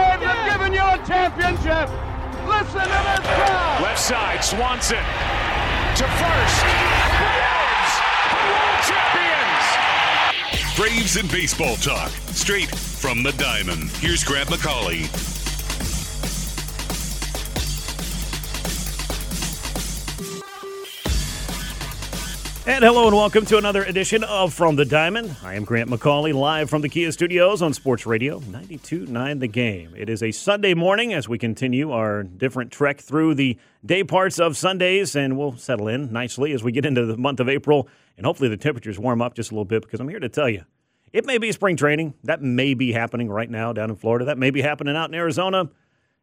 Braves have given you a championship. Listen to this crowd. Left side, Swanson to first. Braves, world champions. Braves and baseball talk, straight from the diamond. Here's Grant McAuley. And hello and welcome to another edition of From the Diamond. I am Grant McAuley, live from the Kia Studios on Sports Radio 92.9 The Game. It is a Sunday morning as we continue our different trek through the day parts of Sundays, and we'll settle in nicely as we get into the month of April, and hopefully the temperatures warm up just a little bit because I'm here to tell you, it may be spring training. That may be happening right now down in Florida. That may be happening out in Arizona.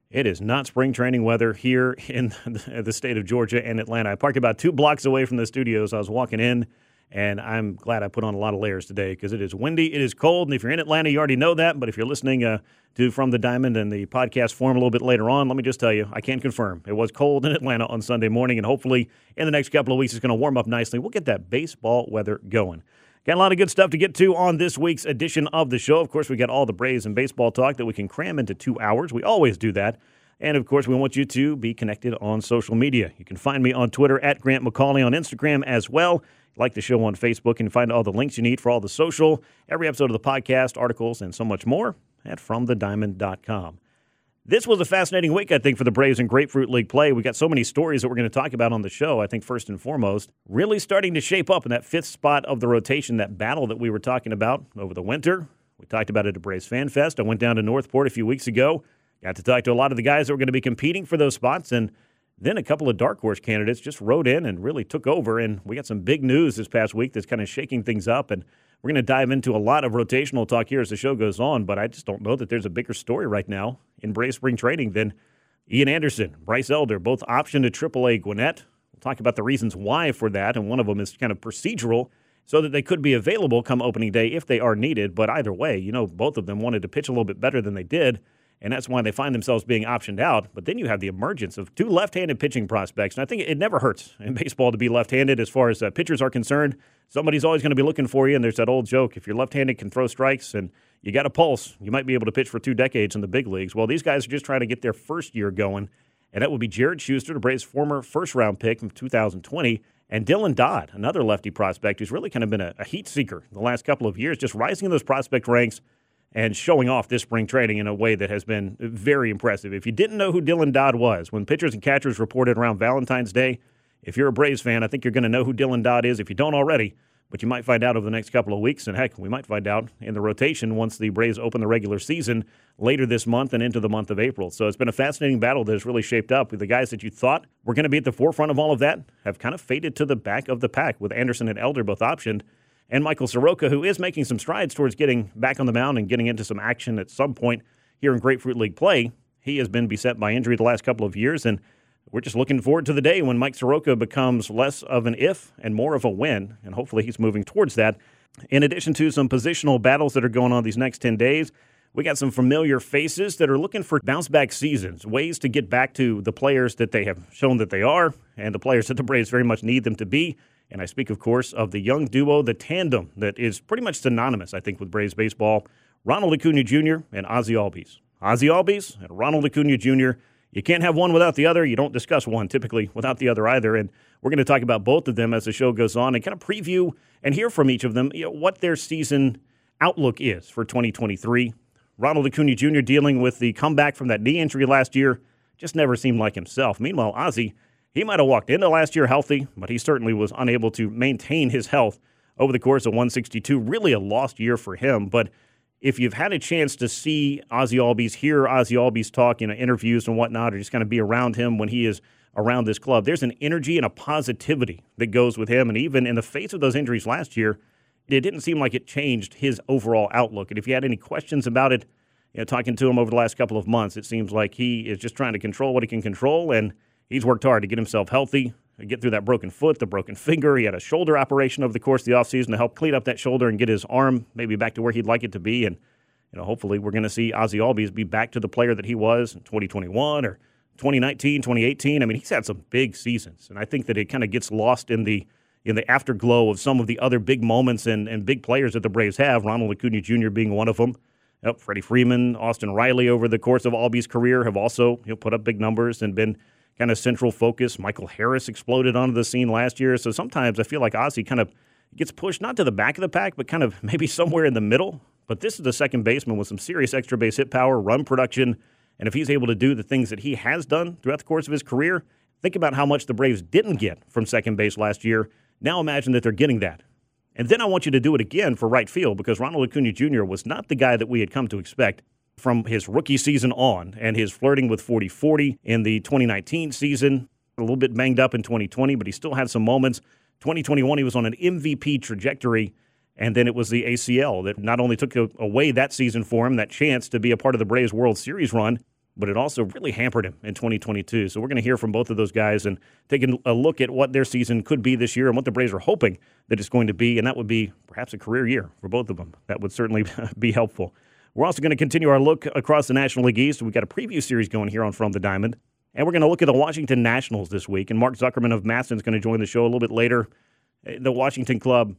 It is not spring training weather here in the state of Georgia and Atlanta. I parked about two blocks away from the studios. I was walking in, and I'm glad I put on a lot of layers today because it is windy, it is cold, and if you're in Atlanta, you already know that. But if you're listening uh, to From the Diamond and the podcast form a little bit later on, let me just tell you, I can confirm it was cold in Atlanta on Sunday morning, and hopefully in the next couple of weeks it's going to warm up nicely. We'll get that baseball weather going. Got a lot of good stuff to get to on this week's edition of the show. Of course, we got all the Braves and baseball talk that we can cram into two hours. We always do that. And of course, we want you to be connected on social media. You can find me on Twitter at Grant McAuley, on Instagram as well. Like the show on Facebook and find all the links you need for all the social, every episode of the podcast, articles, and so much more at FromTheDiamond.com. This was a fascinating week, I think, for the Braves and Grapefruit League play. We got so many stories that we're going to talk about on the show. I think first and foremost, really starting to shape up in that fifth spot of the rotation, that battle that we were talking about over the winter. We talked about it at Braves Fan Fest. I went down to North Port a few weeks ago. Got to talk to a lot of the guys that were going to be competing for those spots, and then a couple of dark horse candidates just rode in and really took over. And we got some big news this past week that's kind of shaking things up. And we're going to dive into a lot of rotational talk here as the show goes on. But I just don't know that there's a bigger story right now in Braves Spring Training than Ian Anderson, Bryce Elder, both optioned to AAA Gwinnett. We'll talk about the reasons why for that, and one of them is kind of procedural so that they could be available come opening day if they are needed. But either way, you know, both of them wanted to pitch a little bit better than they did and that's why they find themselves being optioned out. But then you have the emergence of two left-handed pitching prospects, and I think it never hurts in baseball to be left-handed as far as uh, pitchers are concerned. Somebody's always going to be looking for you, and there's that old joke: if you're left-handed, can throw strikes, and you got a pulse, you might be able to pitch for two decades in the big leagues. Well, these guys are just trying to get their first year going, and that would be Jared Schuster, the Braves' former first-round pick from 2020. And Dylan Dodd, another lefty prospect who's really kind of been a, a heat seeker the last couple of years, just rising in those prospect ranks and showing off this spring training in a way that has been very impressive. If you didn't know who Dylan Dodd was, when pitchers and catchers reported around Valentine's Day, if you're a Braves fan, I think you're going to know who Dylan Dodd is if you don't already. But you might find out over the next couple of weeks, and heck, we might find out in the rotation once the Braves open the regular season later this month and into the month of April. So it's been a fascinating battle that has really shaped up. With the guys that you thought were going to be at the forefront of all of that have kind of faded to the back of the pack, with Anderson and Elder both optioned and Michael Soroka, who is making some strides towards getting back on the mound and getting into some action at some point here in Grapefruit League play. He has been beset by injury the last couple of years, and we're just looking forward to the day when Mike Soroka becomes less of an if and more of a when, and hopefully he's moving towards that. In addition to some positional battles that are going on these next 10 days, we got some familiar faces that are looking for bounce back seasons, ways to get back to the players that they have shown that they are, and the players that the Braves very much need them to be. And I speak, of course, of the young duo, the tandem that is pretty much synonymous, I think, with Braves baseball Ronald Acuña Jr. and Ozzie Albies. Ozzie Albies and Ronald Acuña Jr. You can't have one without the other. You don't discuss one typically without the other either. And we're going to talk about both of them as the show goes on and kind of preview and hear from each of them you know, what their season outlook is for 2023. Ronald Acuña Jr. dealing with the comeback from that knee injury last year just never seemed like himself. Meanwhile, Ozzie he might have walked into last year healthy, but he certainly was unable to maintain his health over the course of 162. Really a lost year for him. But if you've had a chance to see Ozzie Albies, hear Ozzie Albies talk, you know, interviews and whatnot, or just kind of be around him when he is around this club, there's an energy and a positivity that goes with him. And even in the face of those injuries last year, it didn't seem like it changed his overall outlook. And if you had any questions about it, you know, talking to him over the last couple of months, it seems like he is just trying to control what he can control, and he's worked hard to get himself healthy, get through that broken foot, the broken finger. He had a shoulder operation over the course of the offseason to help clean up that shoulder and get his arm maybe back to where he'd like it to be. And, you know, hopefully we're going to see Ozzie Albies be back to the player that he was in 2021 or 2019, 2018. I mean, he's had some big seasons, and I think that it kind of gets lost in the in the afterglow of some of the other big moments and, and big players that the Braves have. Ronald Acuña Jr. being one of them. Yep, Freddie Freeman, Austin Riley over the course of Albies' career have also you know, put up big numbers and been kind of central focus. Michael Harris exploded onto the scene last year. So sometimes I feel like Ozzie kind of gets pushed not to the back of the pack, but kind of maybe somewhere in the middle. But this is the second baseman with some serious extra base hit power, run production. And if he's able to do the things that he has done throughout the course of his career, think about how much the Braves didn't get from second base last year. Now imagine that they're getting that. And then I want you to do it again for right field because Ronald Acuña Jr. was not the guy that we had come to expect from his rookie season on and his flirting with 40 40 in the 2019 season. A little bit banged up in 2020, but he still had some moments. 2021, he was on an MVP trajectory. And then it was the ACL that not only took away that season for him, that chance to be a part of the Braves World Series run, but it also really hampered him in 2022. So we're going to hear from both of those guys and taking a look at what their season could be this year and what the Braves are hoping that it's going to be. And that would be perhaps a career year for both of them. That would certainly be helpful. We're also going to continue our look across the National League East. We've got a preview series going here on From the Diamond. And we're going to look at the Washington Nationals this week. And Mark Zuckerman of MASN is going to join the show a little bit later. Uh, the Washington Club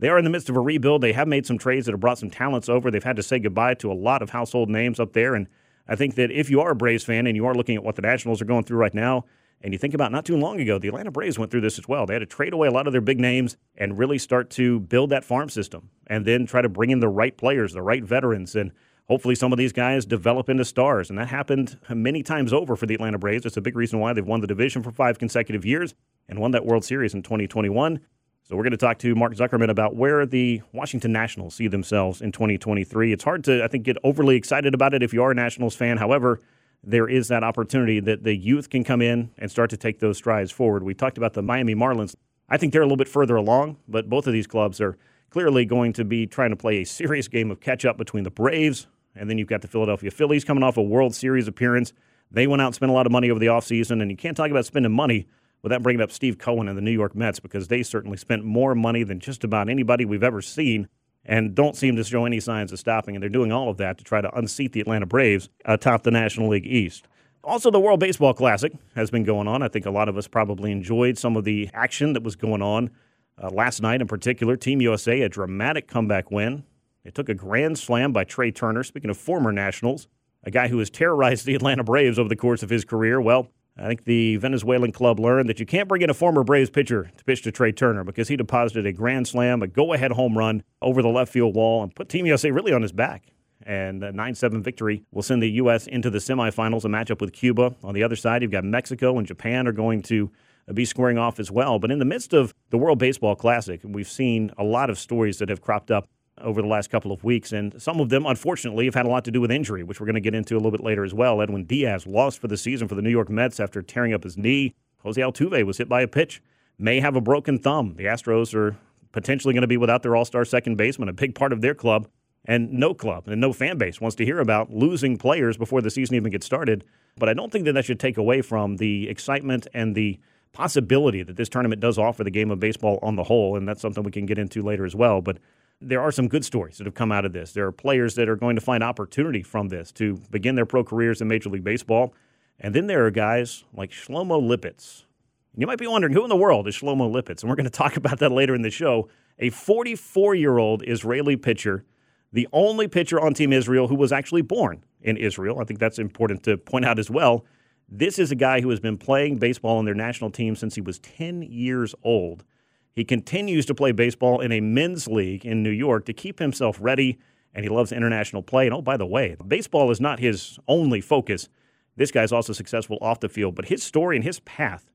they are in the midst of a rebuild. They have made some trades that have brought some talents over. They've had to say goodbye to a lot of household names up there. And I think that if you are a Braves fan and you are looking at what the Nationals are going through right now, and you think about not too long ago, the Atlanta Braves went through this as well. They had to trade away a lot of their big names and really start to build that farm system and then try to bring in the right players, the right veterans, and hopefully some of these guys develop into stars. And that happened many times over for the Atlanta Braves. It's a big reason why they've won the division for five consecutive years and won that World Series in 2021. So we're going to talk to Mark Zuckerman about where the Washington Nationals see themselves in 2023. It's hard to, I think, get overly excited about it if you are a Nationals fan. However, there is that opportunity that the youth can come in and start to take those strides forward. We talked about the Miami Marlins. I think they're a little bit further along, but both of these clubs are clearly going to be trying to play a serious game of catch up between the Braves and then you've got the Philadelphia Phillies coming off a World Series appearance. They went out and spent a lot of money over the offseason, and you can't talk about spending money without bringing up Steve Cohen and the New York Mets because they certainly spent more money than just about anybody we've ever seen and don't seem to show any signs of stopping. And they're doing all of that to try to unseat the Atlanta Braves atop the National League East. Also, the World Baseball Classic has been going on. I think a lot of us probably enjoyed some of the action that was going on uh, last night in particular. Team USA, a dramatic comeback win. It took a grand slam by Trea Turner. Speaking of former Nationals, a guy who has terrorized the Atlanta Braves over the course of his career. Well, I think the Venezuelan club learned that you can't bring in a former Braves pitcher to pitch to Trea Turner because he deposited a grand slam, a go ahead home run over the left field wall, and put Team USA really on his back. And a 9 7 victory will send the U.S. into the semifinals, a matchup with Cuba. On the other side, you've got Mexico and Japan are going to uh, be squaring off as well. But in the midst of the World Baseball Classic, we've seen a lot of stories that have cropped up over the last couple of weeks. And some of them, unfortunately, have had a lot to do with injury, which we're going to get into a little bit later as well. Edwin Diaz lost for the season for the New York Mets after tearing up his knee. Jose Altuve was hit by a pitch, may have a broken thumb. The Astros are potentially going to be without their all star second baseman, a big part of their club. And no club and no fan base wants to hear about losing players before the season even gets started. But I don't think that that should take away from the excitement and the possibility that this tournament does offer the game of baseball on the whole. And that's something we can get into later as well. But there are some good stories that have come out of this. There are players that are going to find opportunity from this to begin their pro careers in Major League Baseball. And then there are guys like Shlomo Lipitz. You might be wondering who in the world is Shlomo Lipitz, and we're going to talk about that later in the show. A 44 year old Israeli pitcher, the only pitcher on Team Israel who was actually born in Israel. I think that's important to point out as well. This is a guy who has been playing baseball on their national team since he was 10 years old. He continues to play baseball in a men's league in New York to keep himself ready, and he loves international play. And oh, by the way, baseball is not his only focus. This guy's also successful off the field, but his story and his path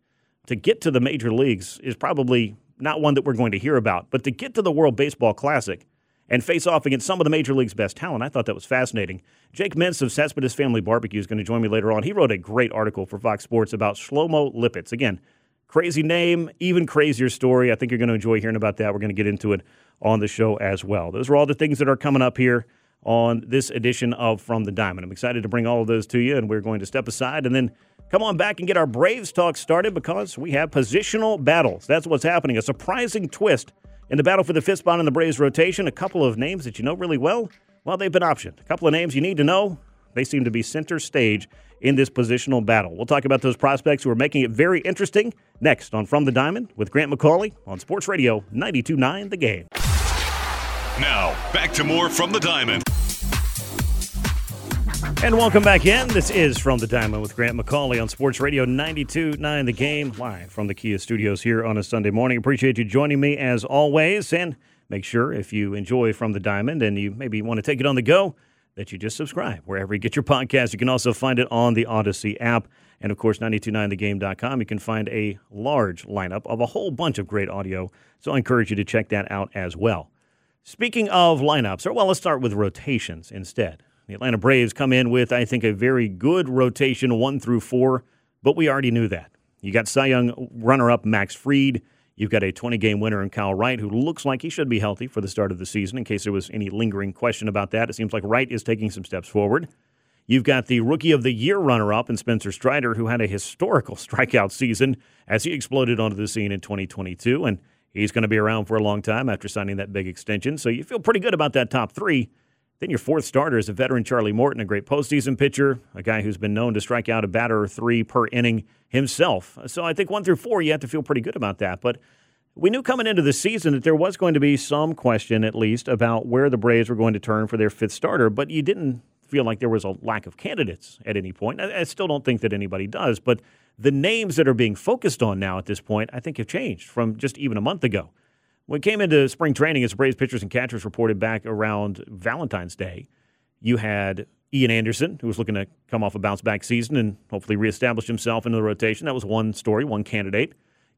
to get to the major leagues is probably not one that we're going to hear about. But to get to the World Baseball Classic and face off against some of the major league's best talent, I thought that was fascinating. Jake Mintz of Cespedes Family Barbecue is going to join me later on. He wrote a great article for Fox Sports about Shlomo Lipitz. Again, Crazy name, even crazier story. I think you're going to enjoy hearing about that. We're going to get into it on the show as well. Those are all the things that are coming up here on this edition of From the Diamond. I'm excited to bring all of those to you, and we're going to step aside and then come on back and get our Braves talk started because we have positional battles. That's what's happening. A surprising twist in the battle for the fifth spot in the Braves rotation. A couple of names that you know really well, well, they've been optioned. A couple of names you need to know. They seem to be center stage in this positional battle. We'll talk about those prospects who are making it very interesting next on From the Diamond with Grant McAuley on Sports Radio 92.9 The Game. Now, back to more from the Diamond. And welcome back in. This is From the Diamond with Grant McAuley on Sports Radio 92.9 The Game, live from the Kia studios here on a Sunday morning. Appreciate you joining me as always. And make sure if you enjoy From the Diamond and you maybe want to take it on the go, that you just subscribe wherever you get your podcast. You can also find it on the Audacy app. And of course, 929thegame.com. You can find a large lineup of a whole bunch of great audio. So I encourage you to check that out as well. Speaking of lineups, or well, let's start with rotations instead. The Atlanta Braves come in with, I think, a very good rotation, one through four, but we already knew that. You got Cy Young runner up Max Fried. You've got a 20 game winner in Kyle Wright, who looks like he should be healthy for the start of the season, in case there was any lingering question about that. It seems like Wright is taking some steps forward. You've got the Rookie of the Year runner up in Spencer Strider, who had a historical strikeout season as he exploded onto the scene in 2022. And He's going to be around for a long time after signing that big extension, so you feel pretty good about that top three. Then your fourth starter is a veteran Charlie Morton, a great postseason pitcher, a guy who's been known to strike out a batter or three per inning himself. So I think one through four, you have to feel pretty good about that. But we knew coming into the season that there was going to be some question, at least, about where the Braves were going to turn for their fifth starter, but you didn't feel like there was a lack of candidates at any point. I, still don't think that anybody does, but the names that are being focused on now at this point, I think, have changed from just even a month ago. When it came into spring training, as Braves pitchers and catchers reported back around Valentine's Day, you had Ian Anderson, who was looking to come off a bounce back season and hopefully reestablish himself into the rotation. That was one story, one candidate.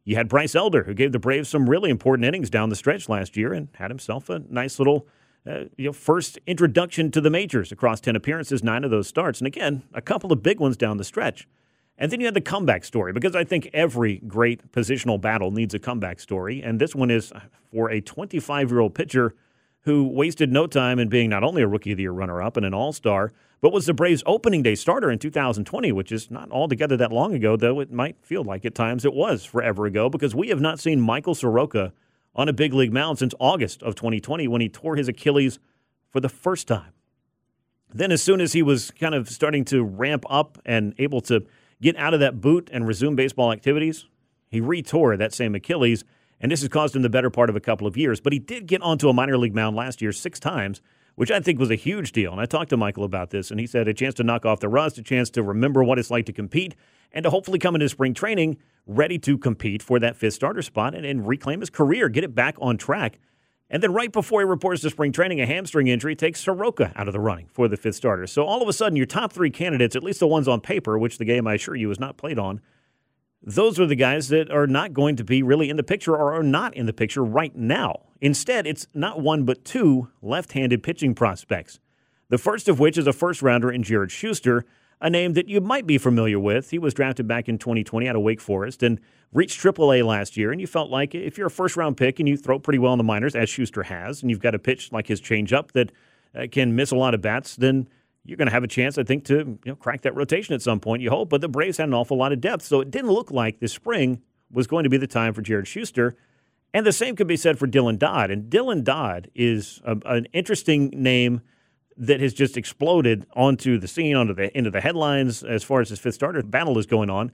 You had Bryce Elder, who gave the Braves some really important innings down the stretch last year and had himself a nice little uh, you know, first introduction to the majors across 10 appearances, nine of those starts. And again, a couple of big ones down the stretch. And then you had the comeback story because I think every great positional battle needs a comeback story. And this one is for a 25 year old pitcher who wasted no time in being not only a Rookie of the Year runner up and an All Star, but was the Braves' opening day starter in 2020, which is not altogether that long ago, though it might feel like at times it was forever ago because we have not seen Michael Soroka on a big league mound since August of 2020 when he tore his Achilles for the first time. Then, as soon as he was kind of starting to ramp up and able to get out of that boot and resume baseball activities, he retore that same Achilles, and this has caused him the better part of a couple of years. But he did get onto a minor league mound last year six times, which I think was a huge deal. And I talked to Michael about this, and he said a chance to knock off the rust, a chance to remember what it's like to compete, and to hopefully come into spring training ready to compete for that fifth starter spot and, and reclaim his career, get it back on track. And then right before he reports to spring training, a hamstring injury takes Soroka out of the running for the fifth starter. So all of a sudden, your top three candidates, at least the ones on paper, which the game I assure you is not played on, those are the guys that are not going to be really in the picture or are not in the picture right now. Instead, it's not one but two left handed pitching prospects. The first of which is a first rounder in Jared Schuster, a name that you might be familiar with. He was drafted back in 2020 out of Wake Forest and reached AAA last year. And you felt like if you're a first round pick and you throw pretty well in the minors, as Schuster has, and you've got a pitch like his changeup that uh, can miss a lot of bats, then you're going to have a chance, I think, to you know, crack that rotation at some point, you hope. But the Braves had an awful lot of depth. So it didn't look like this spring was going to be the time for Jared Schuster. And the same could be said for Dylan Dodd. And Dylan Dodd is a, an interesting name that has just exploded onto the scene, onto the into the headlines as far as his fifth starter battle is going on,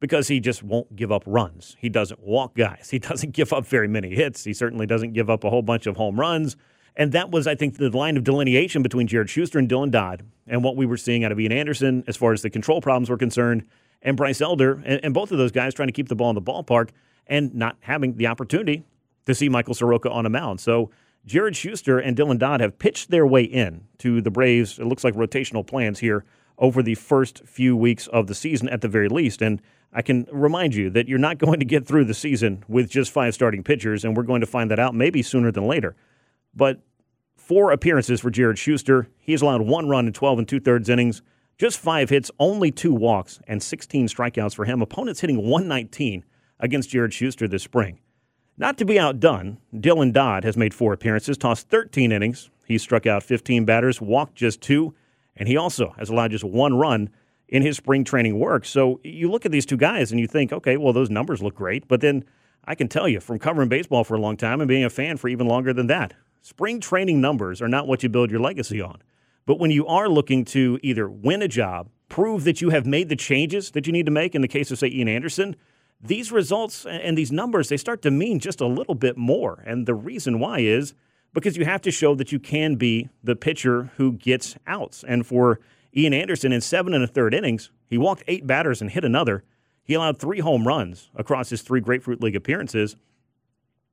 because he just won't give up runs. He doesn't walk guys. He doesn't give up very many hits. He certainly doesn't give up a whole bunch of home runs. And that was, I think, the line of delineation between Jared Schuster and Dylan Dodd, and what we were seeing out of Ian Anderson as far as the control problems were concerned, and Bryce Elder, and, and both of those guys trying to keep the ball in the ballpark and not having the opportunity to see Michael Soroka on a mound. So Jared Schuster and Dylan Dodd have pitched their way in to the Braves. It looks like rotational plans here over the first few weeks of the season at the very least. And I can remind you that you're not going to get through the season with just five starting pitchers, and we're going to find that out maybe sooner than later. But four appearances for Jared Schuster. He's allowed one run in 12 and two thirds innings, just five hits, only two walks, and 16 strikeouts for him. Opponents hitting 119 against Jared Schuster this spring. Not to be outdone, Dylan Dodd has made four appearances, tossed 13 innings. He struck out 15 batters, walked just two, and he also has allowed just one run in his spring training work. So you look at these two guys and you think, okay, well, those numbers look great. But then I can tell you from covering baseball for a long time and being a fan for even longer than that, spring training numbers are not what you build your legacy on. But when you are looking to either win a job, prove that you have made the changes that you need to make in the case of, say, Ian Anderson, these results and these numbers, they start to mean just a little bit more. And the reason why is because you have to show that you can be the pitcher who gets outs. And for Ian Anderson, in seven and a third innings, he walked eight batters and hit another. He allowed three home runs across his three Grapefruit League appearances.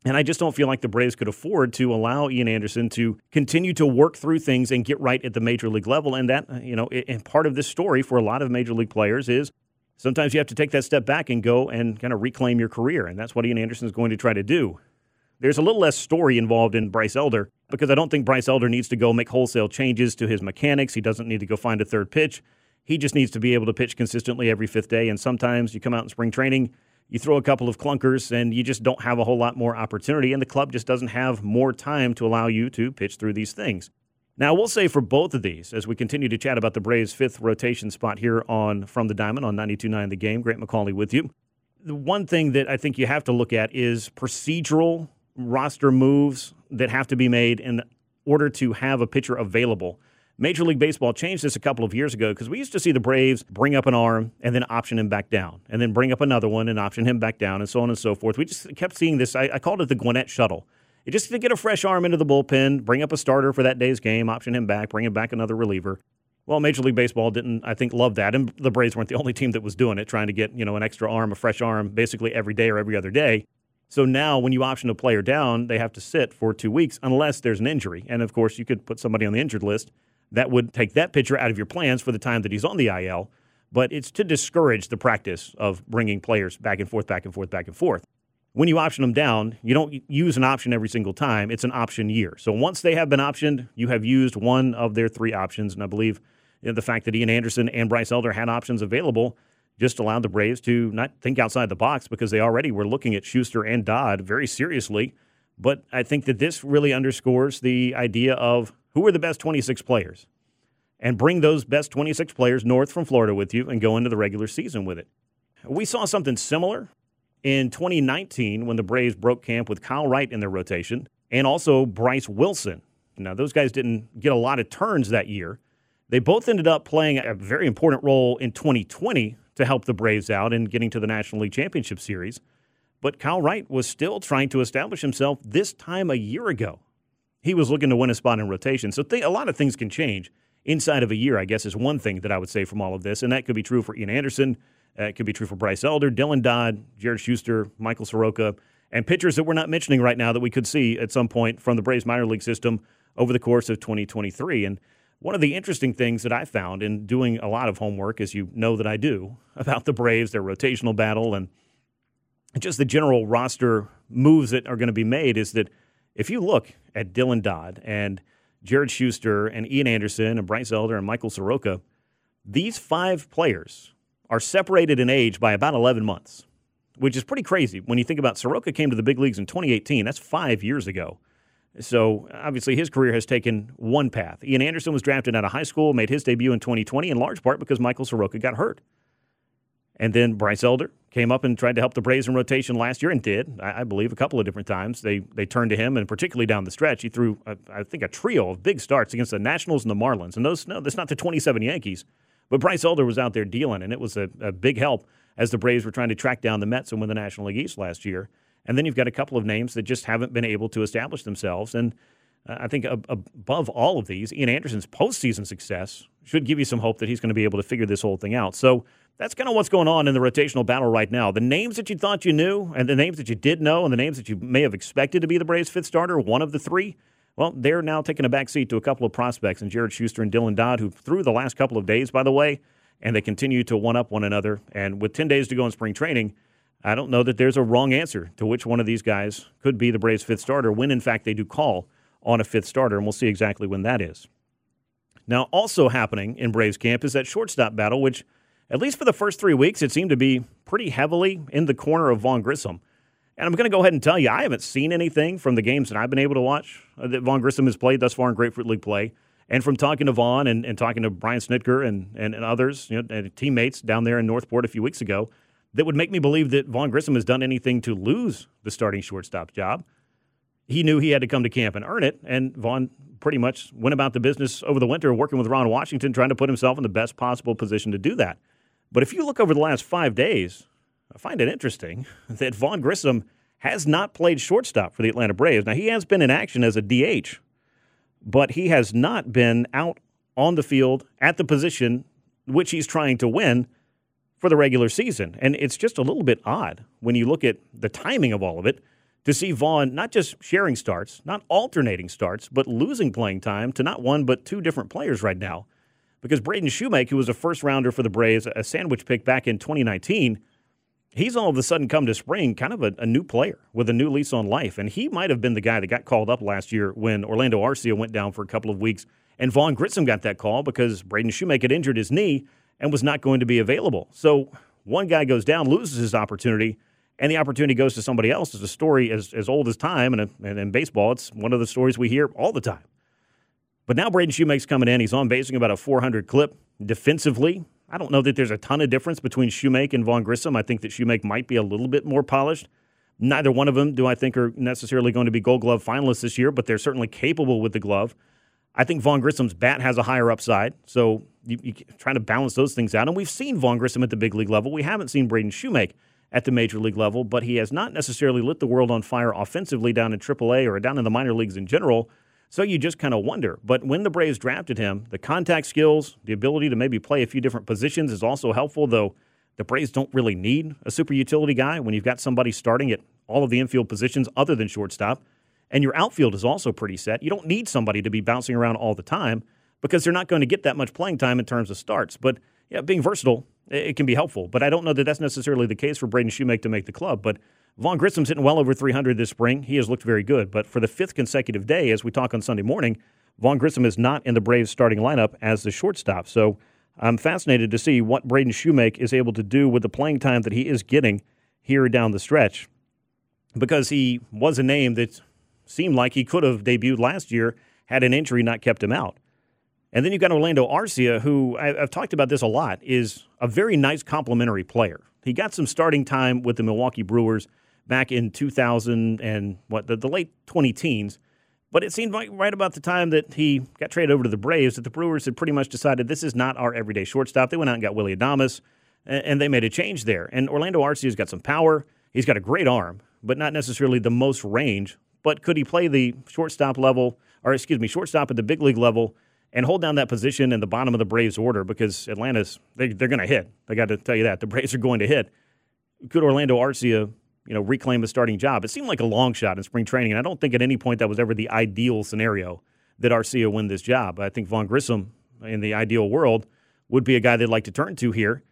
And I just don't feel like the Braves could afford to allow Ian Anderson to continue to work through things and get right at the major league level. And that, you know, and part of this story for a lot of major league players is sometimes you have to take that step back and go and kind of reclaim your career. And that's what Ian Anderson is going to try to do. There's a little less story involved in Bryce Elder because I don't think Bryce Elder needs to go make wholesale changes to his mechanics. He doesn't need to go find a third pitch. He just needs to be able to pitch consistently every fifth day. And sometimes you come out in spring training, you throw a couple of clunkers, and you just don't have a whole lot more opportunity. And the club just doesn't have more time to allow you to pitch through these things. Now, we'll say for both of these, as we continue to chat about the Braves' fifth rotation spot here on From the Diamond on 92.9 The Game, Grant McAuley with you. The one thing that I think you have to look at is procedural roster moves that have to be made in order to have a pitcher available. Major League Baseball changed this a couple of years ago because we used to see the Braves bring up an arm and then option him back down, and then bring up another one and option him back down, and so on and so forth. We just kept seeing this. I, I called it the Gwinnett shuttle. Just to get a fresh arm into the bullpen, bring up a starter for that day's game, option him back, bring him back another reliever. Well, Major League Baseball didn't, I think, love that, and the Braves weren't the only team that was doing it, trying to get you know an extra arm, a fresh arm, basically every day or every other day. So now, when you option a player down, they have to sit for two weeks unless there's an injury. And of course, you could put somebody on the injured list that would take that pitcher out of your plans for the time that he's on the IL. But it's to discourage the practice of bringing players back and forth, back and forth, back and forth. When you option them down, you don't use an option every single time. It's an option year. So once they have been optioned, you have used one of their three options. And I believe you know, the fact that Ian Anderson and Bryce Elder had options available just allowed the Braves to not think outside the box because they already were looking at Schuster and Dodd very seriously. But I think that this really underscores the idea of who are the best 26 players and bring those best 26 players north from Florida with you and go into the regular season with it. We saw something similar in 2019 when the Braves broke camp with Kyle Wright in their rotation and also Bryce Wilson. Now, those guys didn't get a lot of turns that year. They both ended up playing a very important role in 2020 to help the Braves out in getting to the National League Championship Series. But Kyle Wright was still trying to establish himself this time a year ago. He was looking to win a spot in rotation. So th- a lot of things can change inside of a year, I guess, is one thing that I would say from all of this. And that could be true for Ian Anderson. Uh, it could be true for Bryce Elder, Dylan Dodd, Jared Schuster, Michael Soroka, and pitchers that we're not mentioning right now that we could see at some point from the Braves minor league system over the course of 2023. And one of the interesting things that I found in doing a lot of homework, as you know that I do, about the Braves, their rotational battle, and just the general roster moves that are going to be made is that if you look at Dylan Dodd and Jared Schuster and Ian Anderson and Bryce Elder and Michael Soroka, these five players are separated in age by about 11 months, which is pretty crazy when you think about Soroka came to the big leagues in 2018. That's five years ago. So obviously his career has taken one path. Ian Anderson was drafted out of high school, made his debut in 2020 in large part because Michael Soroka got hurt. And then Bryce Elder came up and tried to help the Braves in rotation last year and did, I, believe, a couple of different times. They they turned to him, and particularly down the stretch, he threw, a, I think, a trio of big starts against the Nationals and the Marlins. And those, no, that's not the 27 Yankees, but Bryce Elder was out there dealing, and it was a, a big help as the Braves were trying to track down the Mets and win the National League East last year. And then you've got a couple of names that just haven't been able to establish themselves. And uh, I think above all of these, Ian Anderson's postseason success should give you some hope that he's going to be able to figure this whole thing out. So that's kind of what's going on in the rotational battle right now. The names that you thought you knew, and the names that you did know, and the names that you may have expected to be the Braves' fifth starter, one of the three, well, they're now taking a back seat to a couple of prospects, and Jared Schuster and Dylan Dodd, who threw the last couple of days, by the way, and they continue to one up one another. And with 10 days to go in spring training, I don't know that there's a wrong answer to which one of these guys could be the Braves' fifth starter when, in fact, they do call on a fifth starter, and we'll see exactly when that is. Now, also happening in Braves camp is that shortstop battle, which, at least for the first three weeks, it seemed to be pretty heavily in the corner of Vaughn Grissom. And I'm going to go ahead and tell you, I haven't seen anything from the games that I've been able to watch uh, that Vaughn Grissom has played thus far in Grapefruit League play. And from talking to Vaughn and, and talking to Brian Snitker and, and, and others, you know, and teammates down there in North Port a few weeks ago, that would make me believe that Vaughn Grissom has done anything to lose the starting shortstop job. He knew he had to come to camp and earn it, and Vaughn pretty much went about the business over the winter working with Ron Washington, trying to put himself in the best possible position to do that. But if you look over the last five days, I find it interesting that Vaughn Grissom has not played shortstop for the Atlanta Braves. Now, he has been in action as a DH, but he has not been out on the field at the position which he's trying to win for the regular season. And it's just a little bit odd when you look at the timing of all of it to see Vaughn not just sharing starts, not alternating starts, but losing playing time to not one but two different players right now. Because Braden Shewmake, who was a first rounder for the Braves, a sandwich pick back in 2019, he's all of a sudden come to spring kind of a, a, new player with a new lease on life. And he might have been the guy that got called up last year when Orlando Arcia went down for a couple of weeks. And Vaughn Grissom got that call because Braden Shewmake had injured his knee and was not going to be available. So one guy goes down, loses his opportunity, and the opportunity goes to somebody else. It's a story as, as old as time, and, and in baseball, it's one of the stories we hear all the time. But now Braden Shewmake's coming in. He's on basing about a 400 clip defensively. I don't know that there's a ton of difference between Shewmake and Vaughn Grissom. I think that Shewmake might be a little bit more polished. Neither one of them do I think are necessarily going to be Gold Glove finalists this year, but they're certainly capable with the glove. I think Vaughn Grissom's bat has a higher upside, so you, you trying to balance those things out. And we've seen Vaughn Grissom at the big league level. We haven't seen Braden Shewmake at the major league level, but he has not necessarily lit the world on fire offensively down in AAA or down in the minor leagues in general. So you just kind of wonder. But when the Braves drafted him, the contact skills, the ability to maybe play a few different positions is also helpful, though the Braves don't really need a super utility guy when you've got somebody starting at all of the infield positions other than shortstop. And your outfield is also pretty set. You don't need somebody to be bouncing around all the time because they're not going to get that much playing time in terms of starts. But yeah, being versatile, it can be helpful. But I don't know that that's necessarily the case for Braden Shewmake to make the club. But Vaughn Grissom's hitting well over 300 this spring. He has looked very good. But for the fifth consecutive day, as we talk on Sunday morning, Vaughn Grissom is not in the Braves starting lineup as the shortstop. So I'm fascinated to see what Braden Shewmake is able to do with the playing time that he is getting here down the stretch because he was a name that seemed like he could have debuted last year had an injury not kept him out. And then you've got Orlando Arcia, who I've talked about this a lot, is a very nice complementary player. He got some starting time with the Milwaukee Brewers back in 2000 and what the, the late 20 teens. But it seemed like right about the time that he got traded over to the Braves that the Brewers had pretty much decided this is not our everyday shortstop. They went out and got Willie Adames, and, and they made a change there. And Orlando Arcia's got some power. He's got a great arm, but not necessarily the most range. But could he play the shortstop level, or excuse me, shortstop at the big league level and hold down that position in the bottom of the Braves order because Atlanta's they, they're going to hit. I got to tell you that the Braves are going to hit. Could Orlando Arcia, you know, reclaim a starting job? It seemed like a long shot in spring training, and I don't think at any point that was ever the ideal scenario that Arcia win this job. I think Vaughn Grissom, in the ideal world, would be a guy they'd like to turn to here,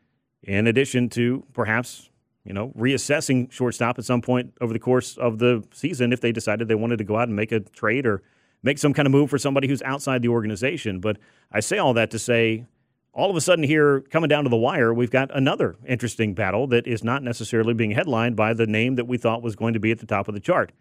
in addition to perhaps you know reassessing shortstop at some point over the course of the season if they decided they wanted to go out and make a trade or make some kind of move for somebody who's outside the organization. But I say all that to say, all of a sudden, here coming down to the wire, we've got another interesting battle that is not necessarily being headlined by the name that we thought was going to be at the top of the chart.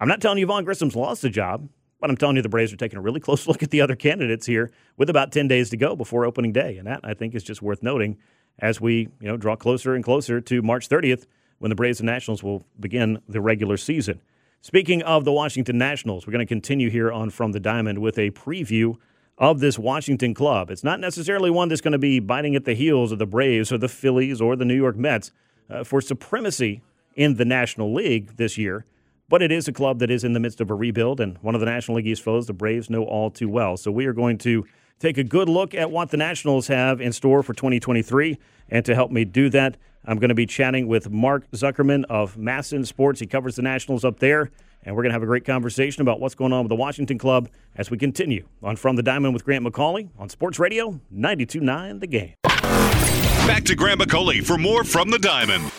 I'm not telling you Vaughn Grissom's lost the job, but I'm telling you the Braves are taking a really close look at the other candidates here with about 10 days to go before opening day. And that, I think, is just worth noting as we you know, draw closer and closer to March 30th when the Braves and Nationals will begin the regular season. Speaking of the Washington Nationals, we're going to continue here on From the Diamond with a preview of this Washington club. It's not necessarily one that's going to be biting at the heels of the Braves or the Phillies or the New York Mets uh, for supremacy in the National League this year, but it is a club that is in the midst of a rebuild, and one of the National League East foes, the Braves, know all too well. So we are going to take a good look at what the Nationals have in store for 2023, and to help me do that, I'm going to be chatting with Mark Zuckerman of MASN Sports. He covers the Nationals up there, and we're going to have a great conversation about what's going on with the Washington Club as we continue on From the Diamond with Grant McAuley on Sports Radio 92.9 The Game. Back to Grant McAuley for more From the Diamond.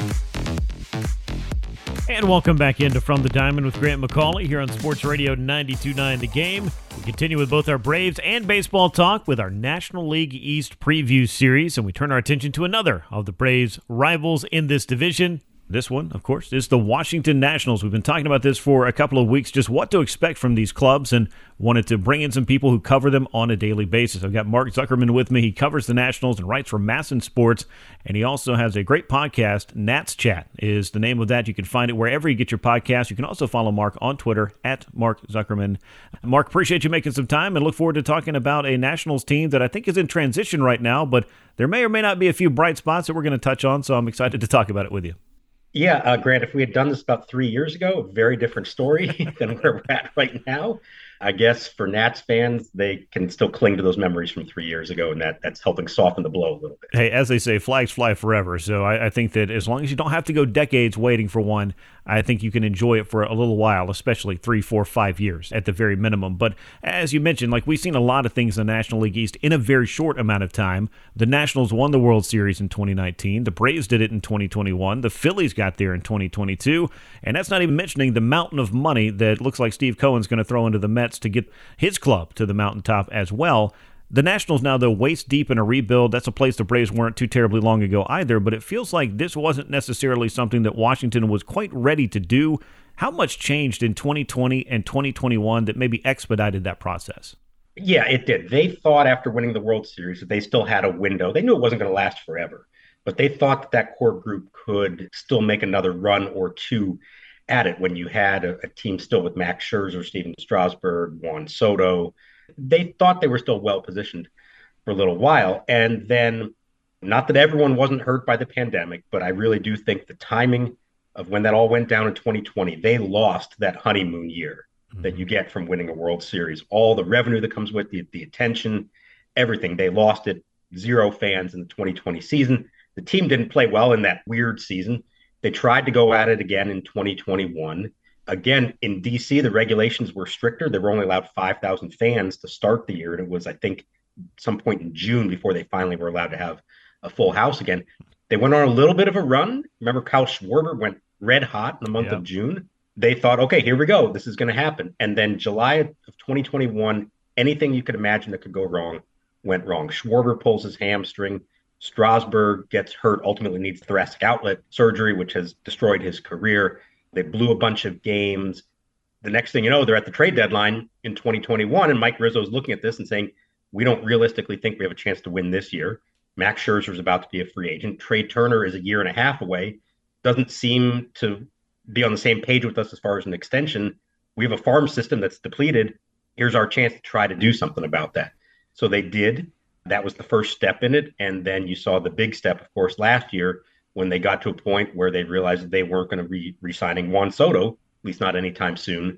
And welcome back into From the Diamond with Grant McAuley here on Sports Radio 92.9 The Game. We continue with both our Braves and baseball talk with our National League East preview series, and we turn our attention to another of the Braves' rivals in this division, This one, of course, is the Washington Nationals. We've been talking about this for a couple of weeks, just what to expect from these clubs, and wanted to bring in some people who cover them on a daily basis. I've got Mark Zuckerman with me. He covers the Nationals and writes for MASN Sports, and he also has a great podcast. Nats Chat is the name of that. You can find it wherever you get your podcast. You can also follow Mark on Twitter at Mark Zuckerman. Mark, appreciate you making some time and look forward to talking about a Nationals team that I think is in transition right now, but there may or may not be a few bright spots that we're going to touch on, so I'm excited to talk about it with you. Yeah, uh, Grant, if we had done this about three years ago, a very different story than where we're at right now. I guess for Nats fans, they can still cling to those memories from three years ago, and that that's helping soften the blow a little bit. Hey, as they say, flags fly forever. So I, I think that as long as you don't have to go decades waiting for one, I think you can enjoy it for a little while, especially three, four, five years at the very minimum. But as you mentioned, like we've seen a lot of things in the National League East in a very short amount of time. The Nationals won the World Series in 2019. The Braves did it in 2021. The Phillies got there in 2022. And that's not even mentioning the mountain of money that looks like Steve Cohen's going to throw into the Mets to get his club to the mountaintop as well. The Nationals now, though, waist deep in a rebuild. That's a place the Braves weren't too terribly long ago either, but it feels like this wasn't necessarily something that Washington was quite ready to do. How much changed in 2020 and 2021 that maybe expedited that process? Yeah, it did. They thought after winning the World Series that they still had a window. They knew it wasn't going to last forever, but they thought that that core group could still make another run or two at it when you had a, a team still with Max Scherzer, Stephen Strasburg, Juan Soto, they thought they were still well positioned for a little while. And then, not that everyone wasn't hurt by the pandemic, but I really do think the timing of when that all went down in 2020, they lost that honeymoon year mm-hmm. that you get from winning a World Series. All the revenue that comes with the, the attention, everything. They lost it. Zero fans in the 2020 season. The team didn't play well in that weird season. They tried to go at it again in 2021 again in DC, the regulations were stricter. They were only allowed 5,000 fans to start the year, and it was I think some point in June before they finally were allowed to have a full house again. They went on a little bit of a run. Remember, Kyle Schwarber went red hot in the month yep. of June. They thought, okay, here we go. This is going to happen. And then July of 2021, anything you could imagine that could go wrong went wrong. Schwarber pulls his hamstring. Strasburg gets hurt, ultimately needs thoracic outlet surgery, which has destroyed his career. They blew a bunch of games. The next thing you know, they're at the trade deadline in 2021, and Mike Rizzo is looking at this and saying, "We don't realistically think we have a chance to win this year." Max Scherzer is about to be a free agent. Trea Turner is a year and a half away. Doesn't seem to be on the same page with us as far as an extension. We have a farm system that's depleted. Here's our chance to try to do something about that. So they did. That was the first step in it. And then you saw the big step, of course, last year when they got to a point where they realized that they weren't going to be re-signing Juan Soto, at least not anytime soon.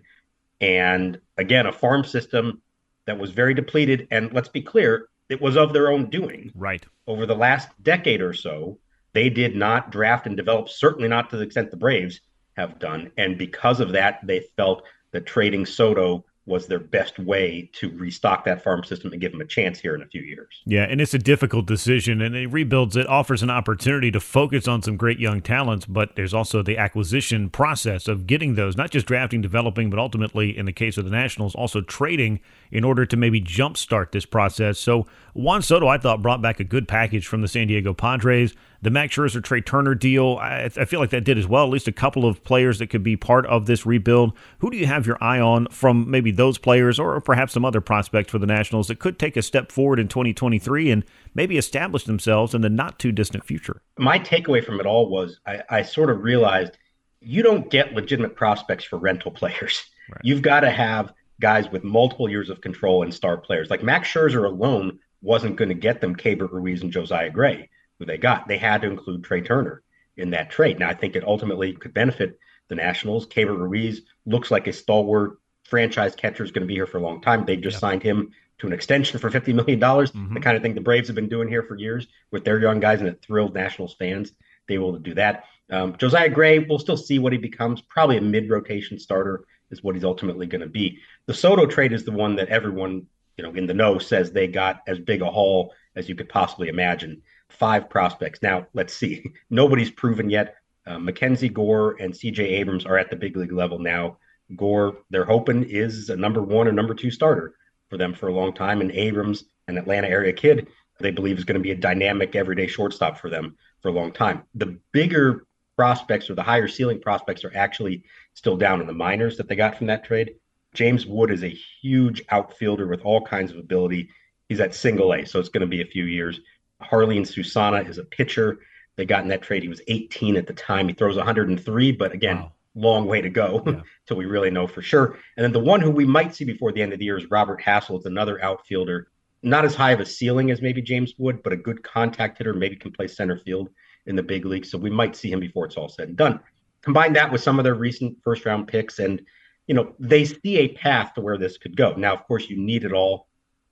And again, a farm system that was very depleted. And let's be clear, it was of their own doing. Right. Over the last decade or so, they did not draft and develop, certainly not to the extent the Braves have done. And because of that, they felt that trading Soto was their best way to restock that farm system and give them a chance here in a few years. Yeah, and it's a difficult decision, and it rebuilds it offers an opportunity to focus on some great young talents, but there's also the acquisition process of getting those, not just drafting, developing, but ultimately, in the case of the Nationals, also trading in order to maybe jumpstart this process. So Juan Soto, I thought, brought back a good package from the San Diego Padres. The Max Scherzer Trea Turner deal, I, I, feel like that did as well. At least a couple of players that could be part of this rebuild. Who do you have your eye on from maybe those players or perhaps some other prospects for the Nationals that could take a step forward in 2023 and maybe establish themselves in the not too distant future? My takeaway from it all was I, I sort of realized you don't get legitimate prospects for rental players. Right. You've got to have guys with multiple years of control and star players. Like Max Scherzer alone wasn't going to get them Keibert Ruiz and Josiah Gray who they got. They had to include Trea Turner in that trade. Now, I think it ultimately could benefit the Nationals. Keibert Ruiz looks like a stalwart franchise catcher is going to be here for a long time. They just yep. signed him to an extension for $50 million, mm-hmm. the kind of thing the Braves have been doing here for years with their young guys and it thrilled Nationals fans. They will do that. Um, Josiah Gray, we'll still see what he becomes. Probably a mid rotation starter is what he's ultimately going to be. The Soto trade is the one that everyone, you know, in the know says they got as big a haul as you could possibly imagine five prospects. Now, let's see. Nobody's proven yet. Uh, Mackenzie Gore and CJ Abrams are at the big league level now. Gore, they're hoping, is a number one or number two starter for them for a long time. And Abrams, an Atlanta area kid, they believe is going to be a dynamic everyday shortstop for them for a long time. The bigger prospects or the higher ceiling prospects are actually still down in the minors that they got from that trade. James Wood is a huge outfielder with all kinds of ability. He's at single A, so it's going to be a few years. Jarlin Susana is a pitcher. They got in that trade. He was 18 at the time. He throws 103, but again, wow. long way to go yeah. until we really know for sure. And then the one who we might see before the end of the year is Robert Hassell. It's another outfielder, not as high of a ceiling as maybe James Wood, but a good contact hitter. Maybe can play center field in the big league. So we might see him before it's all said and done. Combine that with some of their recent first round picks, and you know they see a path to where this could go. Now, of course, you need it all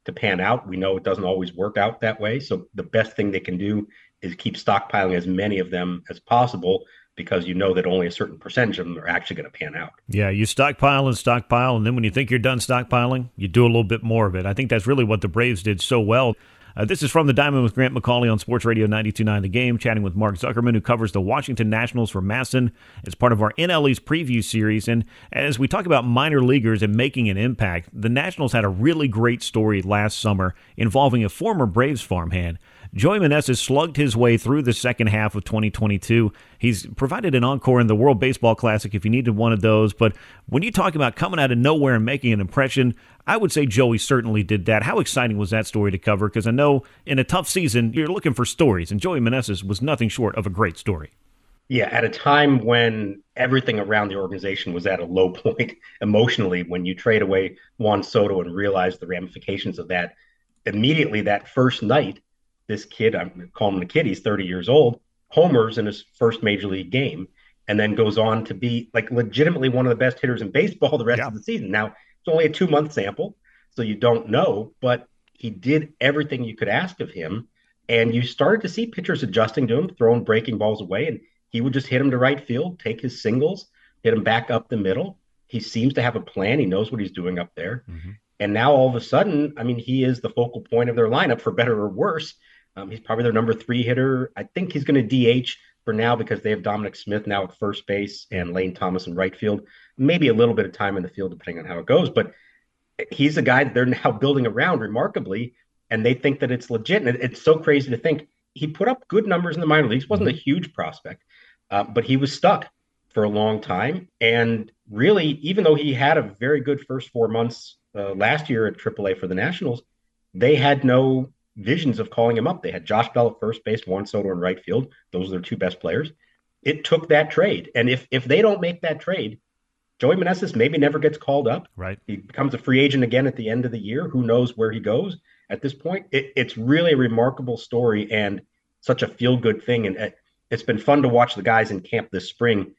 to pan out. We know it doesn't always work out that way. So the best thing they can do is keep stockpiling as many of them as possible because you know that only a certain percentage of them are actually going to pan out. Yeah, you stockpile and stockpile, and then when you think you're done stockpiling, you do a little bit more of it. I think that's really what the Braves did so well. Uh, this is from the Diamond with Grant McAuley on Sports Radio 92.9 The Game, chatting with Mark Zuckerman, who covers the Washington Nationals for MASN as part of our NL East preview series. And as we talk about minor leaguers and making an impact, the Nationals had a really great story last summer involving a former Braves farmhand. Joey Meneses slugged his way through the second half of 2022. He's provided an encore in the World Baseball Classic if you needed one of those. But when you talk about coming out of nowhere and making an impression, I would say Joey certainly did that. How exciting was that story to cover? Because I know in a tough season, you're looking for stories, and Joey Meneses was nothing short of a great story. Yeah, at a time when everything around the organization was at a low point emotionally, when you trade away Juan Soto and realize the ramifications of that, immediately that first night, this kid, I'm calling him a kid, he's 30 years old, homers in his first major league game, and then goes on to be like legitimately one of the best hitters in baseball the rest yeah. of the season. Now, it's only a two month sample, so you don't know, but he did everything you could ask of him. And you started to see pitchers adjusting to him, throwing breaking balls away, and he would just hit him to right field, take his singles, hit him back up the middle. He seems to have a plan. He knows what he's doing up there. Mm-hmm. And now all of a sudden, I mean, he is the focal point of their lineup for better or worse. Um, he's probably their number three hitter. I think he's going to DH for now because they have Dominic Smith now at first base and Lane Thomas in right field. Maybe a little bit of time in the field depending on how it goes, but he's a guy that they're now building around remarkably, and they think that it's legit. And it's so crazy to think he put up good numbers in the minor leagues. wasn't a mm-hmm. huge prospect, uh, but he was stuck for a long time. And really, even though he had a very good first four months uh, last year at AAA for the Nationals, they had no visions of calling him up. They had Josh Bell at first base, Juan Soto in right field. Those are their two best players. It took that trade. And if if they don't make that trade, Joey Meneses maybe never gets called up. Right. He becomes a free agent again at the end of the year. Who knows where he goes at this point? It, it's really a remarkable story and such a feel good thing. And uh, it's been fun to watch the guys in camp this spring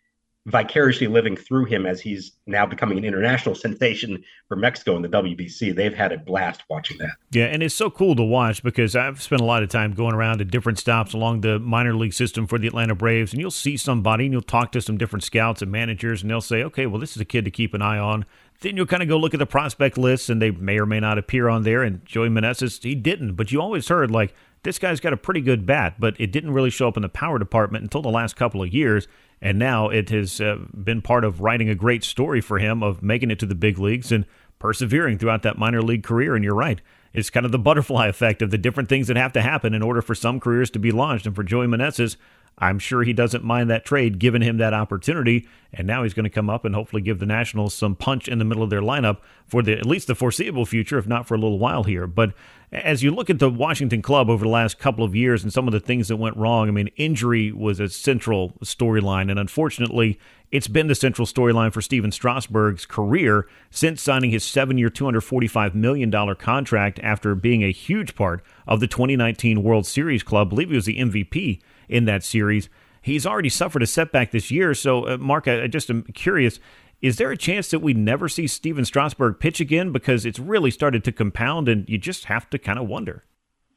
vicariously living through him as he's now becoming an international sensation for Mexico in the WBC. They've had a blast watching that. Yeah, and it's so cool to watch because I've spent a lot of time going around to different stops along the minor league system for the Atlanta Braves, and you'll see somebody and you'll talk to some different scouts and managers, and they'll say, okay, well, this is a kid to keep an eye on. Then you'll kind of go look at the prospect list, and they may or may not appear on there. And Joey Meneses, he didn't, but you always heard like this guy's got a pretty good bat, but it didn't really show up in the power department until the last couple of years. And now it has uh, been part of writing a great story for him of making it to the big leagues and persevering throughout that minor league career. And you're right. It's kind of the butterfly effect of the different things that have to happen in order for some careers to be launched. And for Joey Meneses, I'm sure he doesn't mind that trade, giving him that opportunity. And now he's going to come up and hopefully give the Nationals some punch in the middle of their lineup for the at least the foreseeable future, if not for a little while here. But as you look at the Washington club over the last couple of years and some of the things that went wrong, I mean, injury was a central storyline. And unfortunately, it's been the central storyline for Stephen Strasburg's career since signing his seven year, $245 million contract after being a huge part of the 2019 World Series club. I believe he was the MVP in that series. He's already suffered a setback this year. So, uh, Mark, I just am curious. Is there a chance that we never see Stephen Strasburg pitch again because it's really started to compound and you just have to kind of wonder?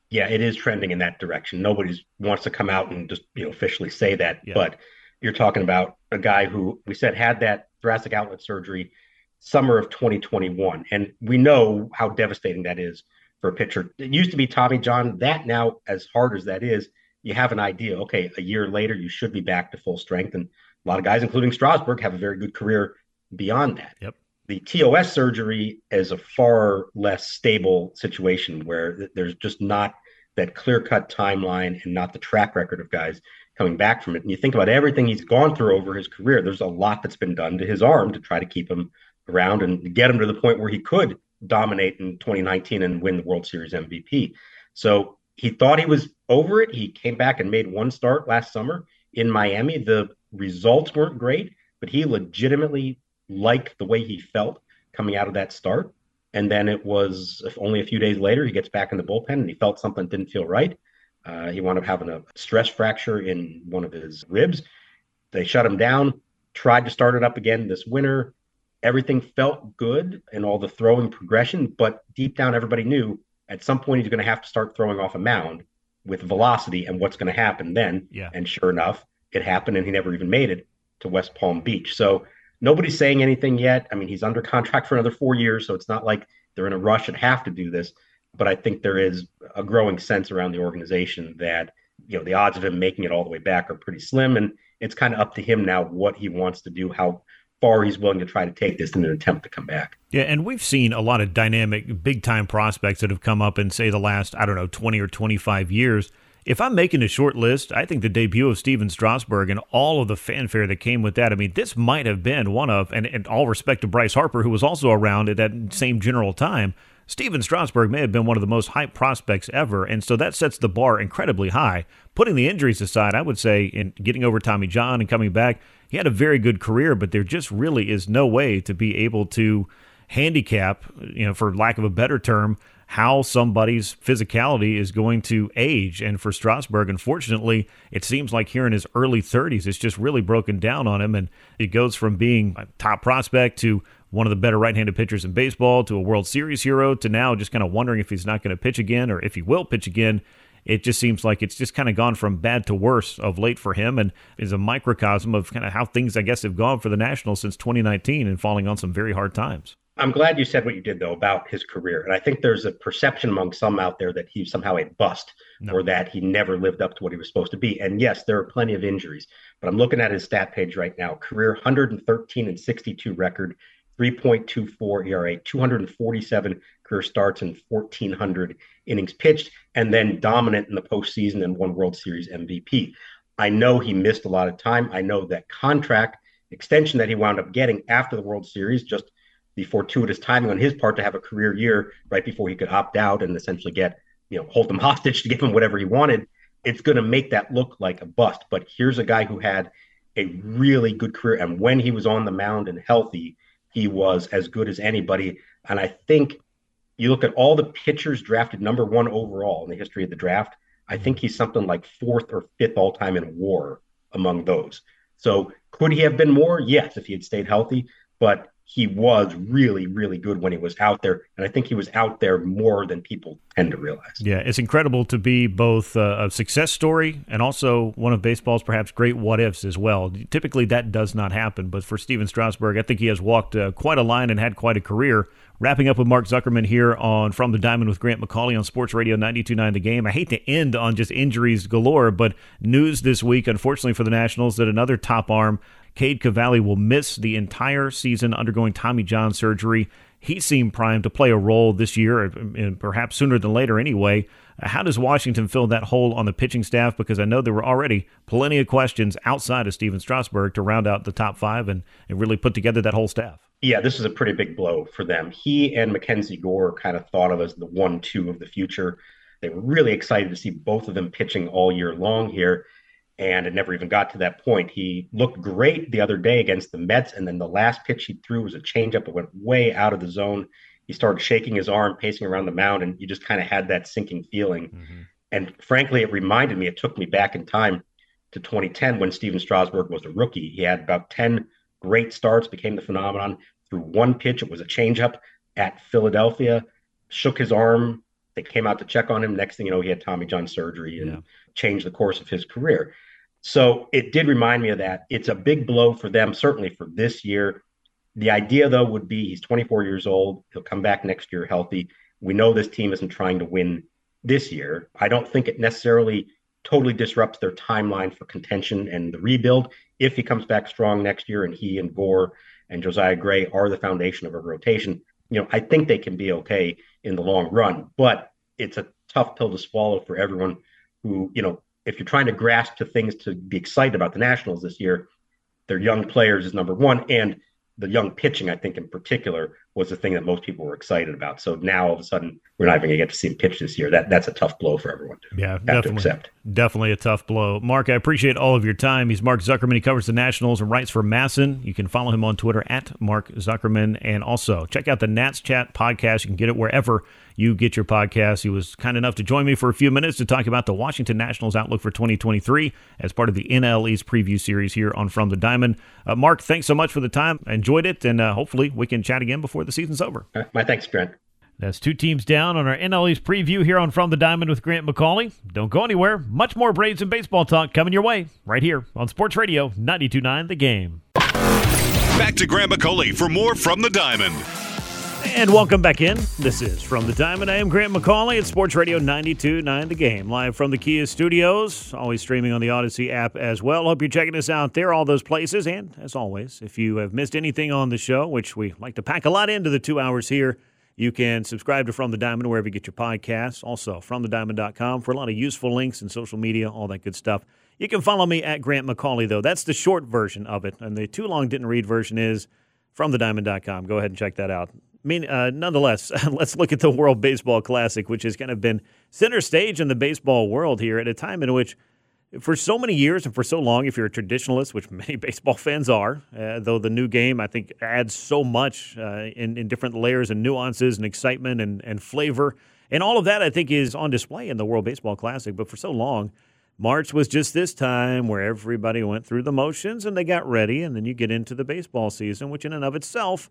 Yeah, it is trending in that direction. Nobody wants to come out and just you know officially say that, yeah. but you're talking about a guy who we said had that thoracic outlet surgery summer of 2021, and we know how devastating that is for a pitcher. It used to be Tommy John. That now, as hard as that is, you have an idea. Okay, a year later, you should be back to full strength. And a lot of guys, including Strasburg, have a very good career beyond that. Yep. The TOS surgery is a far less stable situation where there's just not that clear cut timeline and not the track record of guys coming back from it. And you think about everything he's gone through over his career, there's a lot that's been done to his arm to try to keep him around and get him to the point where he could dominate in 2019 and win the World Series MVP. So he thought he was over it. He came back and made one start last summer in Miami. The results weren't great, but he legitimately liked the way he felt coming out of that start. And then it was only a few days later, he gets back in the bullpen and he felt something didn't feel right. Uh, he wound up having a stress fracture in one of his ribs. They shut him down, tried to start it up again this winter. Everything felt good and all the throwing progression, but deep down, everybody knew at some point he's going to have to start throwing off a mound with velocity and what's going to happen then. Yeah. And sure enough, it happened and he never even made it to West Palm Beach. So nobody's saying anything yet. I mean, he's under contract for another four years, so it's not like they're in a rush and have to do this. But I think there is a growing sense around the organization that you know the odds of him making it all the way back are pretty slim, and it's kind of up to him now what he wants to do, how far he's willing to try to take this in an attempt to come back. Yeah, and we've seen a lot of dynamic, big time prospects that have come up in, say, the last, I don't know, 20 or 25 years. If I'm making a short list, I think the debut of Stephen Strasburg and all of the fanfare that came with that, I mean, this might have been one of, and, and all respect to Bryce Harper, who was also around at that same general time, Stephen Strasburg may have been one of the most hyped prospects ever, and so that sets the bar incredibly high. Putting the injuries aside, I would say in getting over Tommy John and coming back, he had a very good career, but there just really is no way to be able to handicap, you know, for lack of a better term, how somebody's physicality is going to age. And for Strasburg, unfortunately, it seems like here in his early 30s, it's just really broken down on him. And it goes from being a top prospect to one of the better right handed pitchers in baseball to a World Series hero to now just kind of wondering if he's not going to pitch again or if he will pitch again. It just seems like it's just kind of gone from bad to worse of late for him and is a microcosm of kind of how things, I guess, have gone for the Nationals since 2019 and falling on some very hard times. I'm glad you said what you did, though, about his career. And I think there's a perception among some out there that he's somehow a bust no. or that he never lived up to what he was supposed to be. And yes, there are plenty of injuries, but I'm looking at his stat page right now career 113 and 62 record, 3.24 ERA, 247 career starts, and 1,400 innings pitched, and then dominant in the postseason and won World Series MVP. I know he missed a lot of time. I know that contract extension that he wound up getting after the World Series, just the fortuitous timing on his part to have a career year right before he could opt out and essentially get, you know, hold them hostage to give him whatever he wanted. It's going to make that look like a bust. But here's a guy who had a really good career. And when he was on the mound and healthy, he was as good as anybody. And I think you look at all the pitchers drafted number one overall in the history of the draft. I think he's something like fourth or fifth all time in WAR among those. So could he have been more? Yes, if he had stayed healthy. But he was really, really good when he was out there. And I think he was out there more than people tend to realize. Yeah, it's incredible to be both a success story and also one of baseball's perhaps great what ifs as well. Typically, that does not happen. But for Stephen Strasburg, I think he has walked uh, quite a line and had quite a career. Wrapping up with Mark Zuckerman here on From the Diamond with Grant McAuley on Sports Radio 92.9 The Game. I hate to end on just injuries galore, but news this week, unfortunately for the Nationals, that another top arm Cade Cavalli will miss the entire season undergoing Tommy John surgery. He seemed primed to play a role this year, uh, and perhaps sooner than later anyway. Uh, how does Washington fill that hole on the pitching staff? Because I know there were already plenty of questions outside of Stephen Strasburg to round out the top five and, and really put together that whole staff. Yeah, this is a pretty big blow for them. He and Mackenzie Gore kind of thought of as the one two of the future. They were really excited to see both of them pitching all year long here and it never even got to that point. He looked great the other day against the Mets, and then the last pitch he threw was a changeup. It went way out of the zone. He started shaking his arm, pacing around the mound, and you just kind of had that sinking feeling. Mm-hmm. And frankly, it reminded me, it took me back in time to 2010 when Stephen Strasburg was a rookie. He had about 10 great starts, became the phenomenon. Through one pitch, it was a changeup at Philadelphia, shook his arm. They came out to check on him. Next thing you know, he had Tommy John surgery and yeah. changed the course of his career. So it did remind me of that. It's a big blow for them, certainly for this year. The idea, though, would be he's 24 years old. He'll come back next year healthy. We know this team isn't trying to win this year. I don't think it necessarily totally disrupts their timeline for contention and the rebuild if he comes back strong next year and he and Gore and Josiah Gray are the foundation of a rotation. You know, I think they can be okay in the long run, but it's a tough pill to swallow for everyone who, you know, if you're trying to grasp to things to be excited about the Nationals this year, their young players is number one. And the young pitching, I think in particular, was the thing that most people were excited about. So now all of a sudden we're not even going to get to see him pitch this year. That that's a tough blow for everyone to yeah, have definitely, to accept. Definitely a tough blow. Mark, I appreciate all of your time. He's Mark Zuckerman. He covers the Nationals and writes for MASN. You can follow him on Twitter at Mark Zuckerman, and also check out the Nats Chat podcast. You can get it wherever you get your podcast. He was kind enough to join me for a few minutes to talk about the Washington Nationals outlook for 2023 as part of the NL East preview series here on From the Diamond. Uh, Mark, thanks so much for the time. I enjoyed it, and uh, hopefully we can chat again before the season's over. My thanks, Grant. That's two teams down on our NL East preview here on From the Diamond with Grant McAuley. Don't go anywhere. Much more Braves and baseball talk coming your way right here on Sports Radio 92.9 The Game. Back to Grant McAuley for more From the Diamond. And welcome back in. This is From the Diamond. I am Grant McAuley at Sports Radio 92.9 The Game. Live from the Kia studios. Always streaming on the Audacy app as well. Hope you're checking us out there, all those places. And as always, if you have missed anything on the show, which we like to pack a lot into the two hours here, you can subscribe to From the Diamond wherever you get your podcasts. Also, FromTheDiamond.com for a lot of useful links and social media, all that good stuff. You can follow me at Grant McAuley, though. That's the short version of it. And the too long didn't read version is FromTheDiamond.com. Go ahead and check that out. Mean, uh, nonetheless, let's look at the World Baseball Classic, which has kind of been center stage in the baseball world here at a time in which, for so many years and for so long, if you're a traditionalist, which many baseball fans are, uh, though the new game, I think, adds so much uh, in, in different layers and nuances and excitement and, and flavor. And all of that, I think, is on display in the World Baseball Classic. But for so long, March was just this time where everybody went through the motions and they got ready. And then you get into the baseball season, which in and of itself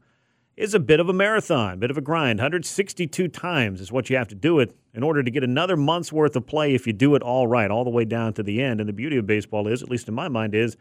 is a bit of a marathon, bit of a grind. 162 times is what you have to do it in order to get another month's worth of play if you do it all right, all the way down to the end. And the beauty of baseball is, at least in my mind, is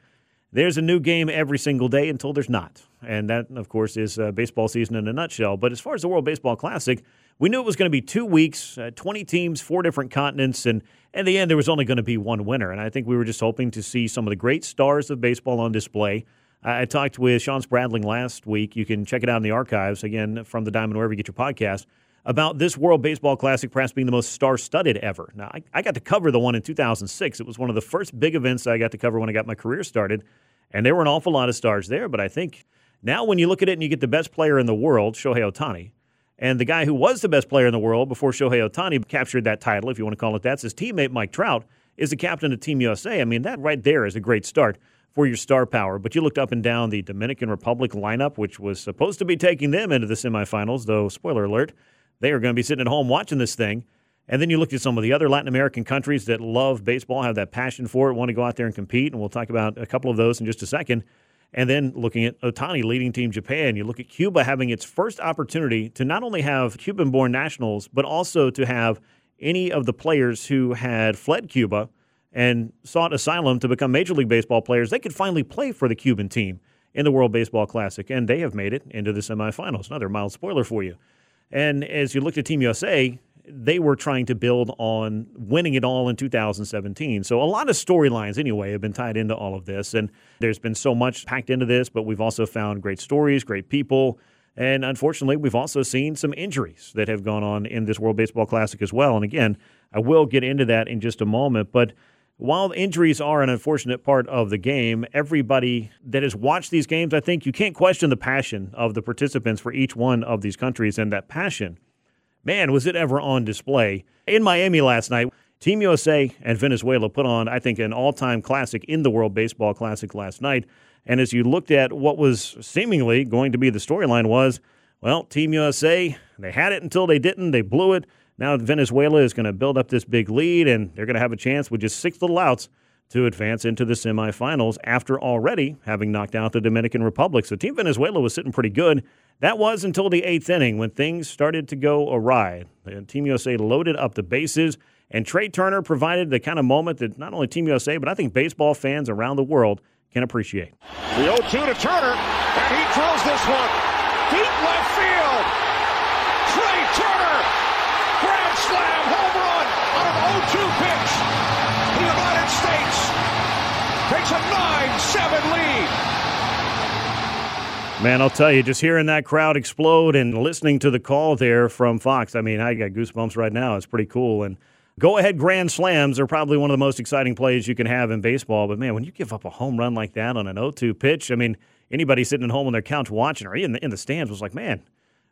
there's a new game every single day until there's not. And that, of course, is uh, baseball season in a nutshell. But as far as the World Baseball Classic, we knew it was going to be two weeks, uh, 20 teams, four different continents, and in the end, there was only going to be one winner. And I think we were just hoping to see some of the great stars of baseball on display. I talked with Sean Spradling last week. You can check it out in the archives, again, from the Diamond, wherever you get your podcast, about this World Baseball Classic perhaps being the most star studded ever. Now, I, I, got to cover the one in 2006. It was one of the first big events I got to cover when I got my career started, and there were an awful lot of stars there. But I think now when you look at it and you get the best player in the world, Shohei Ohtani, and the guy who was the best player in the world before Shohei Ohtani captured that title, if you want to call it that, his teammate Mike Trout is the captain of Team USA. I mean, that right there is a great start for your star power. But you looked up and down the Dominican Republic lineup, which was supposed to be taking them into the semifinals, though, spoiler alert, they are going to be sitting at home watching this thing. And then you looked at some of the other Latin American countries that love baseball, have that passion for it, want to go out there and compete. And we'll talk about a couple of those in just a second. And then looking at Ohtani leading Team Japan, you look at Cuba having its first opportunity to not only have Cuban born nationals, but also to have any of the players who had fled Cuba and sought asylum to become Major League Baseball players, they could finally play for the Cuban team in the World Baseball Classic, and they have made it into the semifinals. Another mild spoiler for you. And as you looked at Team USA, they were trying to build on winning it all in 2017. So a lot of storylines, anyway, have been tied into all of this. And there's been so much packed into this, but we've also found great stories, great people. And unfortunately, we've also seen some injuries that have gone on in this World Baseball Classic as well. And again, I will get into that in just a moment. But while injuries are an unfortunate part of the game, everybody that has watched these games, I think you can't question the passion of the participants for each one of these countries. And that passion, man, was it ever on display. In Miami last night, Team USA and Venezuela put on, I think, an all time classic in the World Baseball Classic last night. And as you looked at what was seemingly going to be the storyline was, well, Team USA, they had it until they didn't. They blew it. Now Venezuela is going to build up this big lead, and they're going to have a chance with just six little outs to advance into the semifinals after already having knocked out the Dominican Republic. So Team Venezuela was sitting pretty good. That was until the eighth inning when things started to go awry. Team USA loaded up the bases, and Trea Turner provided the kind of moment that not only Team USA, but I think baseball fans around the world can appreciate. The 0 2 to Turner, and he throws this one Man, I'll tell you, just hearing that crowd explode and listening to the call there from Fox, I mean, I got goosebumps right now. It's pretty cool. And go ahead grand slams are probably one of the most exciting plays you can have in baseball. But man, when you give up a home run like that on an 0 2 pitch, I mean, anybody sitting at home on their couch watching or in the, in the stands was like, man,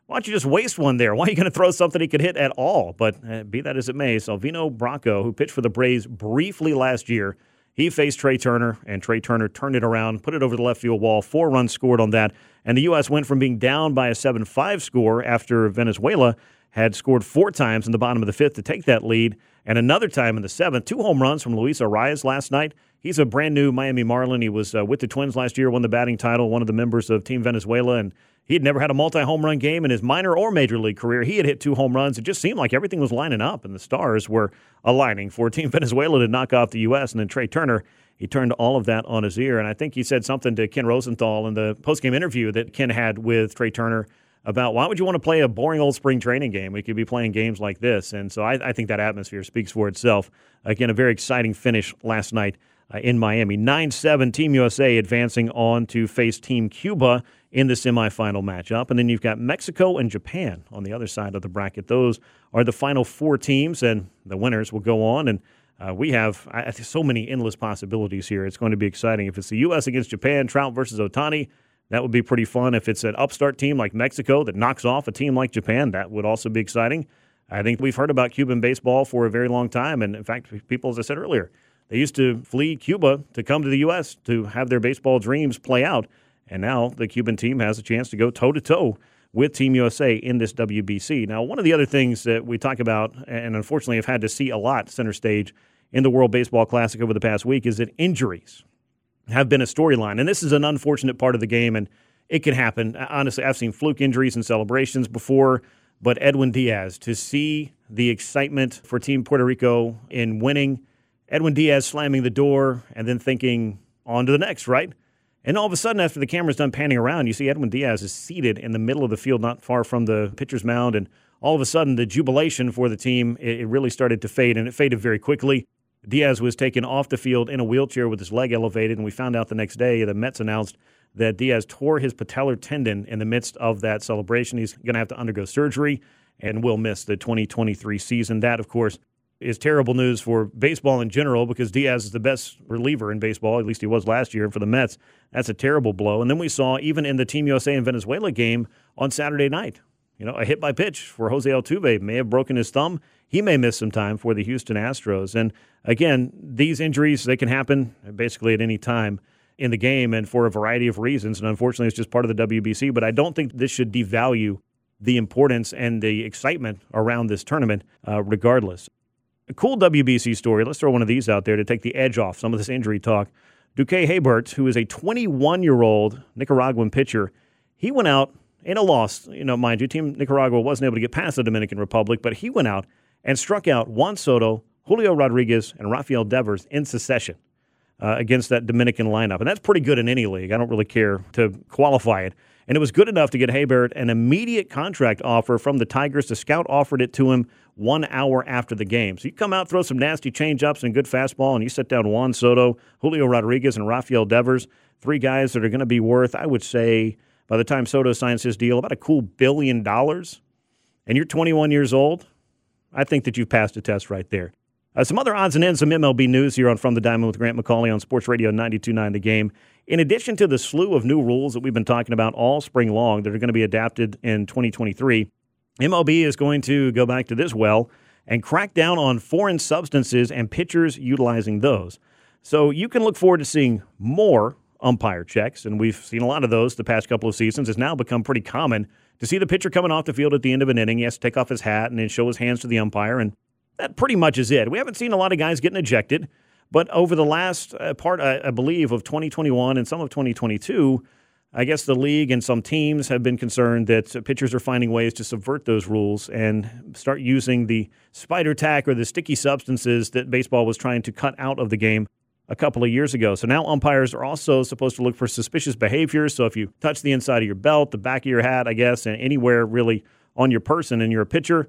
why don't you just waste one there? Why are you going to throw something he could hit at all? But uh, be that as it may, Silvino Bracho, who pitched for the Braves briefly last year, he faced Trea Turner, and Trea Turner turned it around, put it over the left field wall. Four runs scored on that. And the U.S. went from being down by a 7 5 score after Venezuela had scored four times in the bottom of the fifth to take that lead, and another time in the seventh. Two home runs from Luis Arraez last night. He's a brand new Miami Marlin. He was uh, with the Twins last year, won the batting title, one of the members of Team Venezuela, and he had never had a multi home run game in his minor or major league career. He had hit two home runs. It just seemed like everything was lining up, and the stars were aligning for Team Venezuela to knock off the U.S. And then Trea Turner he turned all of that on his ear. And I think he said something to Ken Rosenthal in the postgame interview that Ken had with Trea Turner about why would you want to play a boring old spring training game? We could be playing games like this. And so I, I think that atmosphere speaks for itself. Again, a very exciting finish last night uh, in Miami. 9 7, Team USA advancing on to face Team Cuba in the semifinal matchup. And then you've got Mexico and Japan on the other side of the bracket. Those are the final four teams, and the winners will go on and uh, we have I, so many endless possibilities here. It's going to be exciting. If it's the U.S. against Japan, Trout versus Ohtani, that would be pretty fun. If it's an upstart team like Mexico that knocks off a team like Japan, that would also be exciting. I think we've heard about Cuban baseball for a very long time. And in fact, people, as I said earlier, they used to flee Cuba to come to the U.S. to have their baseball dreams play out. And now the Cuban team has a chance to go toe to toe with Team USA in this WBC. Now, one of the other things that we talk about, and unfortunately have had to see a lot center stage in the World Baseball Classic over the past week, is that injuries have been a storyline. And this is an unfortunate part of the game, and it can happen. Honestly, I've seen fluke injuries and celebrations before, but Edwin Diaz, to see the excitement for Team Puerto Rico in winning, Edwin Diaz slamming the door and then thinking, on to the next, right? And all of a sudden, after the camera's done panning around, you see Edwin Diaz is seated in the middle of the field, not far from the pitcher's mound. And all of a sudden, the jubilation for the team, it really started to fade, and it faded very quickly. Diaz was taken off the field in a wheelchair with his leg elevated, and we found out the next day the Mets announced that Diaz tore his patellar tendon in the midst of that celebration. He's going to have to undergo surgery and will miss the 2023 season. That, of course, is terrible news for baseball in general because Diaz is the best reliever in baseball. At least he was last year. For the Mets, that's a terrible blow. And then we saw even in the Team USA and Venezuela game on Saturday night, you know, a hit by pitch for Jose Altuve may have broken his thumb. He may miss some time for the Houston Astros. And again, these injuries they can happen basically at any time in the game and for a variety of reasons. And unfortunately, it's just part of the WBC. But I don't think this should devalue the importance and the excitement around this tournament, uh, regardless. A cool WBC story. Let's throw one of these out there to take the edge off some of this injury talk. Duque Hebbert, who is a 21 year old Nicaraguan pitcher, he went out in a loss. You know, mind you, Team Nicaragua wasn't able to get past the Dominican Republic, but he went out and struck out Juan Soto, Julio Rodriguez, and Rafael Devers in succession uh, against that Dominican lineup. And that's pretty good in any league. I don't really care to qualify it. And it was good enough to get Heybert an immediate contract offer from the Tigers. The scout offered it to him one hour after the game. So you come out, throw some nasty changeups and good fastball, and you set down Juan Soto, Julio Rodriguez, and Rafael Devers, three guys that are going to be worth, I would say, by the time Soto signs his deal, about a cool billion dollars. And you're 21 years old. I think that you've passed a test right there. Uh, some other odds and ends, some MLB news here on From the Diamond with Grant McAuley on Sports Radio 92.9 The Game. In addition to the slew of new rules that we've been talking about all spring long that are going to be adapted in 2023, MLB is going to go back to this well and crack down on foreign substances and pitchers utilizing those. So you can look forward to seeing more umpire checks, and we've seen a lot of those the past couple of seasons. It's now become pretty common to see the pitcher coming off the field at the end of an inning. He has to take off his hat and then show his hands to the umpire, and that pretty much is it. We haven't seen a lot of guys getting ejected, but over the last uh, part, I, I believe, of 2021 and some of 2022, I guess the league and some teams have been concerned that pitchers are finding ways to subvert those rules and start using the spider tack or the sticky substances that baseball was trying to cut out of the game a couple of years ago. So now umpires are also supposed to look for suspicious behavior. So if you touch the inside of your belt, the back of your hat, I guess, and anywhere really on your person and you're a pitcher,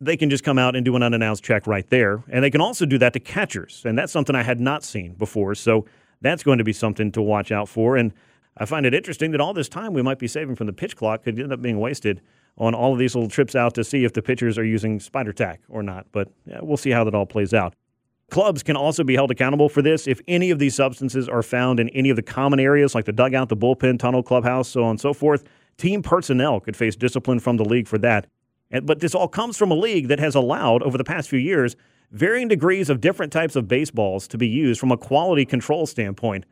they can just come out and do an unannounced check right there. And they can also do that to catchers. And that's something I had not seen before. So that's going to be something to watch out for. And I find it interesting that all this time we might be saving from the pitch clock could end up being wasted on all of these little trips out to see if the pitchers are using spider tack or not. But yeah, we'll see how that all plays out. Clubs can also be held accountable for this if any of these substances are found in any of the common areas like the dugout, the bullpen, tunnel, clubhouse, so on and so forth. Team personnel could face discipline from the league for that. But this all comes from a league that has allowed, over the past few years, varying degrees of different types of baseballs to be used from a quality control standpoint.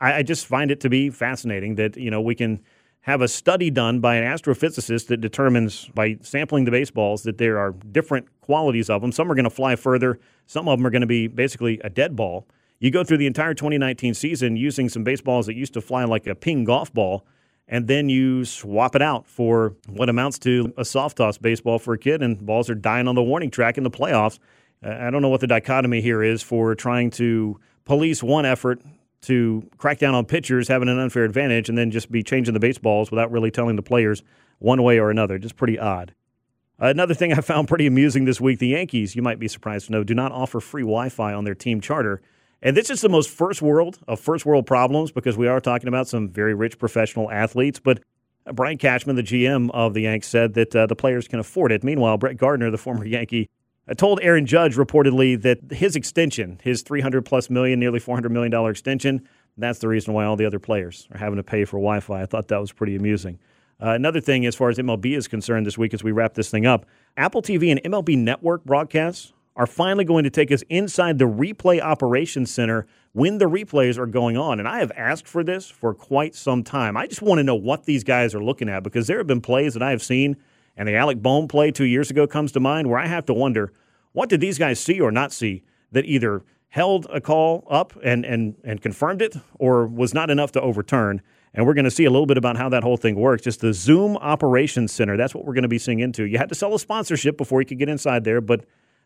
I, just find it to be fascinating that you know we can have a study done by an astrophysicist that determines by sampling the baseballs that there are different qualities of them. Some are going to fly further, some of them are going to be basically a dead ball. You go through the entire 2019 season using some baseballs that used to fly like a ping golf ball, and then you swap it out for what amounts to a soft toss baseball for a kid, and balls are dying on the warning track in the playoffs. I don't know what the dichotomy here is for trying to police one effort to crack down on pitchers having an unfair advantage and then just be changing the baseballs without really telling the players one way or another. Just pretty odd. Another thing I found pretty amusing this week the Yankees, you might be surprised to know, do not offer free Wi Fi on their team charter. And this is the most first world of first world problems because we are talking about some very rich professional athletes. But Brian Cashman, the GM of the Yanks, said that uh, the players can afford it. Meanwhile, Brett Gardner, the former Yankee, I told Aaron Judge reportedly that his extension, his 300 plus million, nearly 400 million dollar extension, that's the reason why all the other players are having to pay for Wi-Fi. I thought that was pretty amusing. Uh, another thing, as far as MLB is concerned, this week as we wrap this thing up, Apple TV and MLB Network broadcasts are finally going to take us inside the replay operations center when the replays are going on. And I have asked for this for quite some time. I just want to know what these guys are looking at because there have been plays that I have seen, and the Alec Bohm play two years ago comes to mind, where I have to wonder what did these guys see or not see that either held a call up and, and, and confirmed it or was not enough to overturn? And we're going to see a little bit about how that whole thing works. Just the Zoom Operations Center. That's what we're going to be seeing into. You had to sell a sponsorship before you could get inside there, but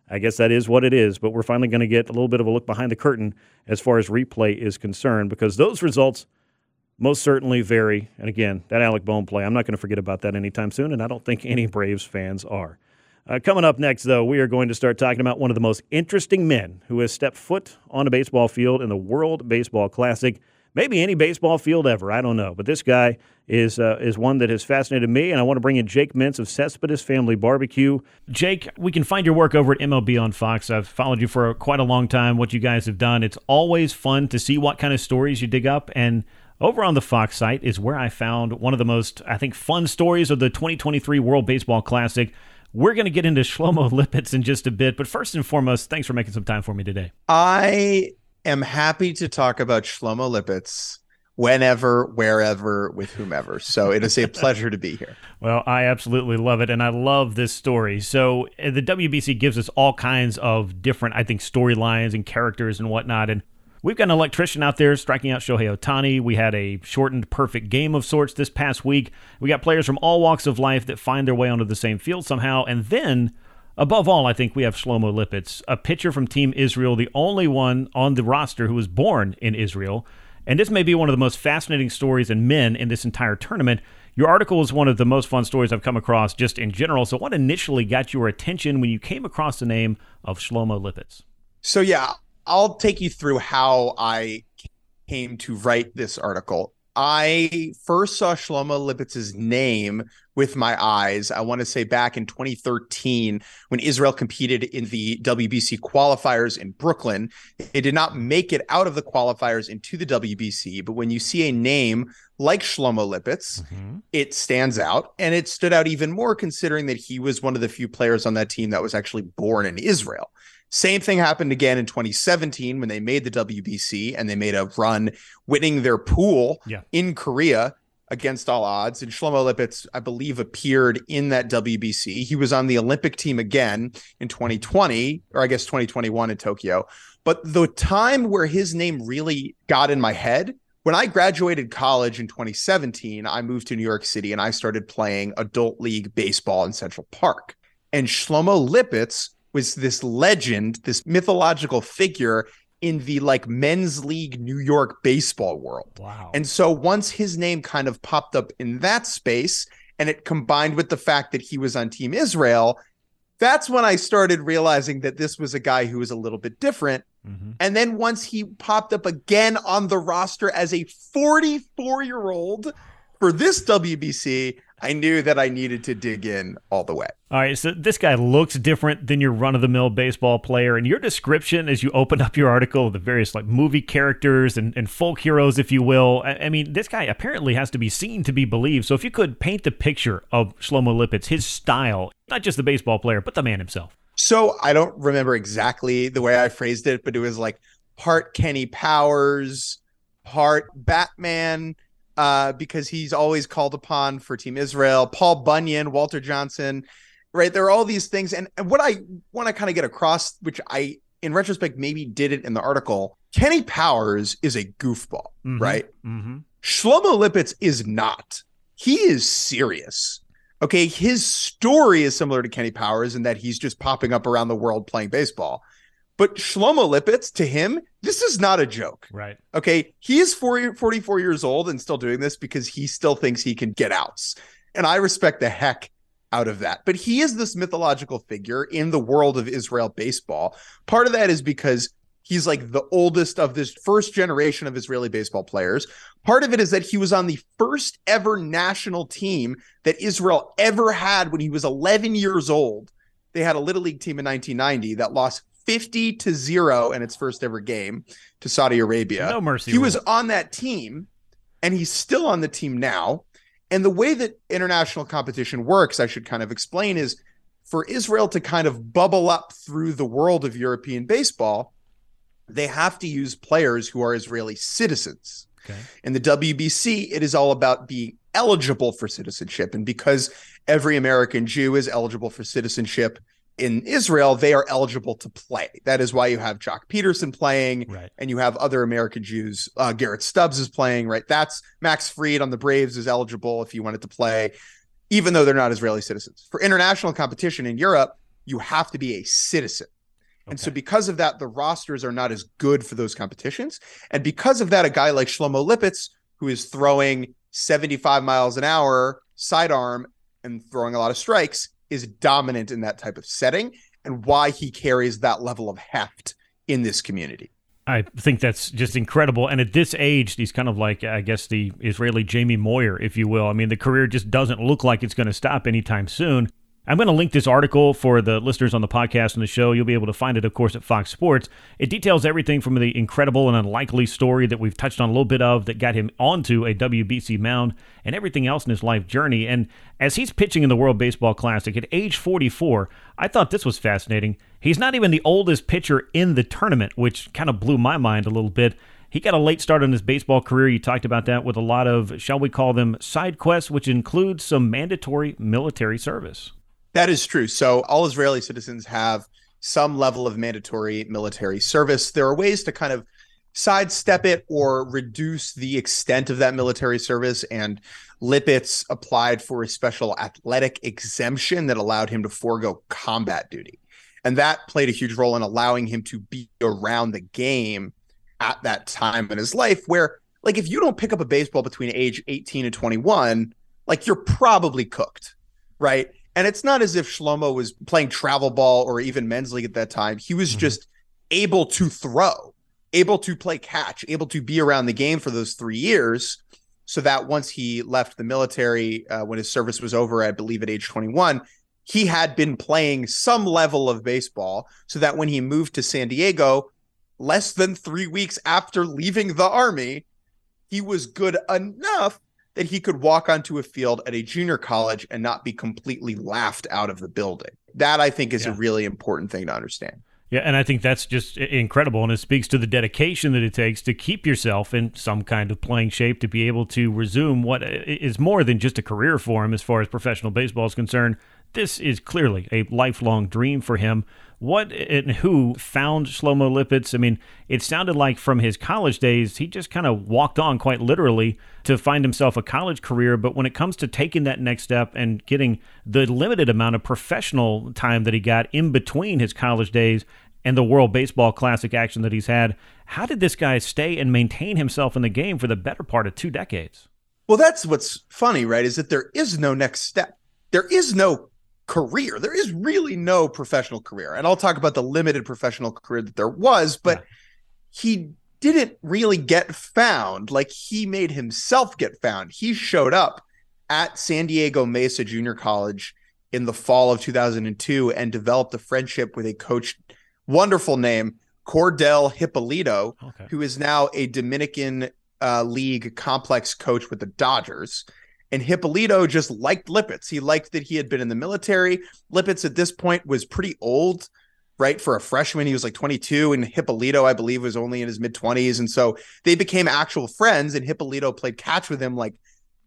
I guess that is what it is. But we're finally going to get a little bit of a look behind the curtain as far as replay is concerned because those results most certainly vary. And again, that Alec Bohm play, I'm not going to forget about that anytime soon, and I don't think any Braves fans are. Uh, coming up next, though, we are going to start talking about one of the most interesting men who has stepped foot on a baseball field in the World Baseball Classic. Maybe any baseball field ever. I don't know. But this guy is uh, is one that has fascinated me, and I want to bring in Jake Mintz of Cespedes Family Barbecue. Jake, we can find your work over at MLB on Fox. I've followed you for quite a long time, what you guys have done. It's always fun to see what kind of stories you dig up. And over on the Fox site is where I found one of the most, I think, fun stories of the 2023 World Baseball Classic. We're going to get into Shlomo Lipitz in just a bit, but first and foremost, thanks for making some time for me today. I am happy to talk about Shlomo Lipitz whenever, wherever, with whomever. So it is a pleasure to be here. Well, I absolutely love it, and I love this story. So uh, the WBC gives us all kinds of different, I think, storylines and characters and whatnot, and We've got an electrician out there striking out Shohei Ohtani. We had a shortened perfect game of sorts this past week. We got players from all walks of life that find their way onto the same field somehow. And then, above all, I think we have Shlomo Lipitz, a pitcher from Team Israel, the only one on the roster who was born in Israel. And this may be one of the most fascinating stories in men in this entire tournament. Your article is one of the most fun stories I've come across just in general. So, what initially got your attention when you came across the name of Shlomo Lipitz? So, yeah, I'll take you through how I came to write this article. I first saw Shlomo Lipitz's name with my eyes. I want to say back in 2013 when Israel competed in the WBC qualifiers in Brooklyn. It did not make it out of the qualifiers into the WBC, but when you see a name like Shlomo Lipitz, mm-hmm. it stands out. And it stood out even more considering that he was one of the few players on that team that was actually born in Israel. Same thing happened again in 2017 when they made the WBC and they made a run winning their pool yeah. in Korea against all odds. And Shlomo Lipitz, I believe, appeared in that WBC. He was on the Olympic team again in 2020, or I guess 2021 in Tokyo. But the time where his name really got in my head, when I graduated college in 2017, I moved to New York City and I started playing adult league baseball in Central Park. And Shlomo Lipitz was this legend, this mythological figure in the like men's league New York baseball world. Wow. And so once his name kind of popped up in that space and it combined with the fact that he was on Team Israel, that's when I started realizing that this was a guy who was a little bit different Mm-hmm. And then once he popped up again on the roster as a 44 year old for this WBC, I knew that I needed to dig in all the way. All right, so this guy looks different than your run of the mill baseball player. And your description as you open up your article, the various like movie characters and, and folk heroes, if you will. I, I, mean, this guy apparently has to be seen to be believed. So if you could paint the picture of Shlomo Lipitz, his style, not just the baseball player, but the man himself. So I don't remember exactly the way I phrased it, but it was like part Kenny Powers, part Batman uh, because he's always called upon for Team Israel. Paul Bunyan, Walter Johnson, right? There are all these things, and, and what I want to kind of get across, which I, in retrospect, maybe did it in the article. Kenny Powers is a goofball, mm-hmm. right? Mm-hmm. Shlomo Lipitz is not. He is serious. Okay, his story is similar to Kenny Powers in that he's just popping up around the world playing baseball. But Shlomo Lipitz, to him, this is not a joke. Right. Okay. He is 40, 44 years old and still doing this because he still thinks he can get outs. And I respect the heck out of that. But he is this mythological figure in the world of Israel baseball. Part of that is because he's like the oldest of this first generation of Israeli baseball players. Part of it is that he was on the first ever national team that Israel ever had when he was 11 years old. They had a little league team in 1990 that lost 50 to 0 in its first ever game to Saudi Arabia. No mercy. He was on that team and he's still on the team now. And the way that international competition works, I should kind of explain, is for Israel to kind of bubble up through the world of European baseball, they have to use players who are Israeli citizens. Okay. In the WBC, it is all about being eligible for citizenship. And because every American Jew is eligible for citizenship, in Israel, they are eligible to play. That is why you have Joc Pederson playing, right. and you have other American Jews. Uh, Garrett Stubbs is playing, right? That's Max Fried on the Braves is eligible if you wanted to play, even though they're not Israeli citizens. For international competition in Europe, you have to be a citizen. Okay. And so, because of that, the rosters are not as good for those competitions. And because of that, a guy like Shlomo Lipitz, who is throwing 75 miles an hour sidearm and throwing a lot of strikes, is dominant in that type of setting and why he carries that level of heft in this community. I think that's just incredible. And at this age, he's kind of like, I guess, the Israeli Jamie Moyer, if you will. I mean, the career just doesn't look like it's going to stop anytime soon. I'm going to link this article for the listeners on the podcast and the show. You'll be able to find it, of course, at Fox Sports. It details everything from the incredible and unlikely story that we've touched on a little bit of that got him onto a WBC mound and everything else in his life journey. And as he's pitching in the World Baseball Classic at age 44, I thought this was fascinating. He's not even the oldest pitcher in the tournament, which kind of blew my mind a little bit. He got a late start on his baseball career. You talked about that with a lot of, shall we call them, side quests, which includes some mandatory military service. That is true. So all Israeli citizens have some level of mandatory military service. There are ways to kind of sidestep it or reduce the extent of that military service. And Lipitz applied for a special athletic exemption that allowed him to forego combat duty. And that played a huge role in allowing him to be around the game at that time in his life where like if you don't pick up a baseball between age 18 and 21 like you're probably cooked right and it's not as if Shlomo was playing travel ball or even men's league at that time. He was mm-hmm. just able to throw, able to play catch, able to be around the game for those three years. So that once he left the military, uh, when his service was over, I believe at age 21, he had been playing some level of baseball. So that when he moved to San Diego, less than three weeks after leaving the army, he was good enough that he could walk onto a field at a junior college and not be completely laughed out of the building. That I think is yeah. a really important thing to understand. Yeah, and I think that's just incredible. And it speaks to the dedication that it takes to keep yourself in some kind of playing shape to be able to resume what is more than just a career for him as far as professional baseball is concerned. This is clearly a lifelong dream for him. What and who found Shlomo Lipitz? I mean, it sounded like from his college days, he just kind of walked on quite literally to find himself a college career. But when it comes to taking that next step and getting the limited amount of professional time that he got in between his college days and the World Baseball Classic action that he's had, how did this guy stay and maintain himself in the game for the better part of two decades? Well, that's what's funny, right? Is that there is no next step. There is no career. There is really no professional career. And I'll talk about the limited professional career that there was, but yeah. he didn't really get found. Like he made himself get found. He showed up at San Diego Mesa Junior College in the fall of 2002 and developed a friendship with a coach, wonderful name, Cordell Hippolito, okay. who is now a Dominican uh, League complex coach with the Dodgers. And Hippolito just liked Lipitz. He liked that he had been in the military. Lipitz at this point was pretty old, right? For a freshman, he was like 22, and Hippolito, I believe, was only in his mid 20s. And so they became actual friends. And Hippolito played catch with him like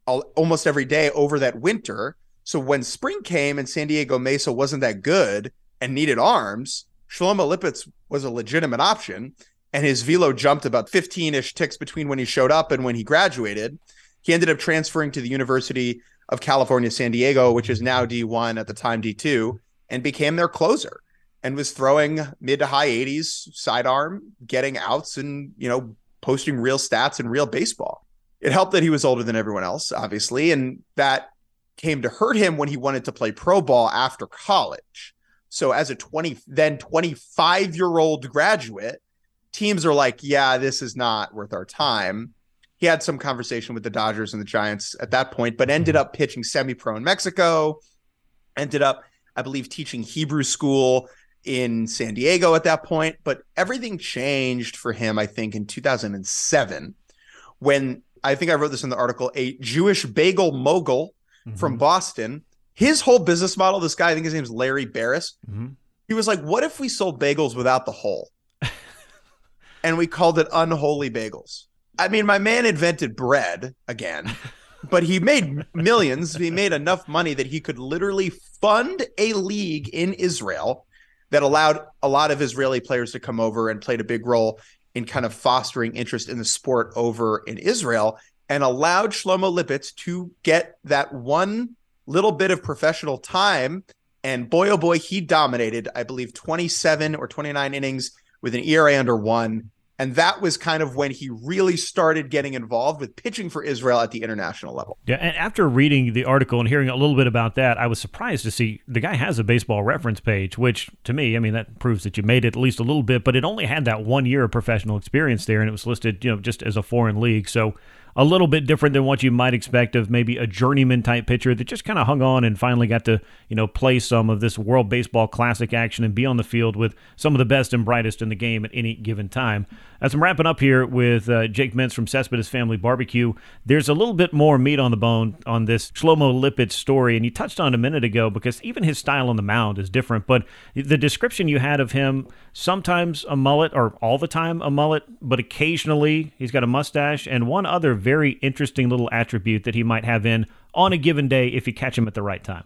almost every day over that winter. So when spring came and San Diego Mesa wasn't that good and needed arms, Shlomo Lipitz was a legitimate option. And his velo jumped about 15 ish ticks between when he showed up and when he graduated. He ended up transferring to the University of California, San Diego, which is now D1 at the time D2, and became their closer and was throwing mid to high 80s sidearm, getting outs and, you know, posting real stats and real baseball. It helped that he was older than everyone else, obviously, and that came to hurt him when he wanted to play pro ball after college. So as a 20 then 25 year old graduate, teams are like, yeah, this is not worth our time he had some conversation with the Dodgers and the Giants at that point, but ended up pitching semi pro in Mexico, ended up, I believe, teaching Hebrew school in San Diego at that point. But everything changed for him, I think, in 2007 when I think I wrote this in the article a Jewish bagel mogul mm-hmm. from Boston. His whole business model, this guy, I think his name's Larry Baras. Mm-hmm. He was like, What if we sold bagels without the hole? and we called it unholy bagels. I mean, my man invented bread again, but he made millions. He made enough money that he could literally fund a league in Israel that allowed a lot of Israeli players to come over and played a big role in kind of fostering interest in the sport over in Israel and allowed Shlomo Lipitz to get that one little bit of professional time. And boy, oh boy, he dominated, I believe, 27 or 29 innings with an ERA under one and that was kind of when he really started getting involved with pitching for Israel at the international level. Yeah, and after reading the article and hearing a little bit about that, I was surprised to see the guy has a baseball reference page, which to me, I mean, that proves that you made it at least a little bit, but it only had that one year of professional experience there, and it was listed, you know, just as a foreign league. So a little bit different than what you might expect of maybe a journeyman type pitcher that just kind of hung on and finally got to, you know, play some of this World Baseball Classic action and be on the field with some of the best and brightest in the game at any given time. As I'm wrapping up here with uh, Jake Mintz from Cespedes Family Barbecue, there's a little bit more meat on the bone on this Shlomo Lipitz story, and you touched on it a minute ago because even his style on the mound is different. But the description you had of him, sometimes a mullet or all the time a mullet, but occasionally he's got a mustache and one other very interesting little attribute that he might have in on a given day if you catch him at the right time.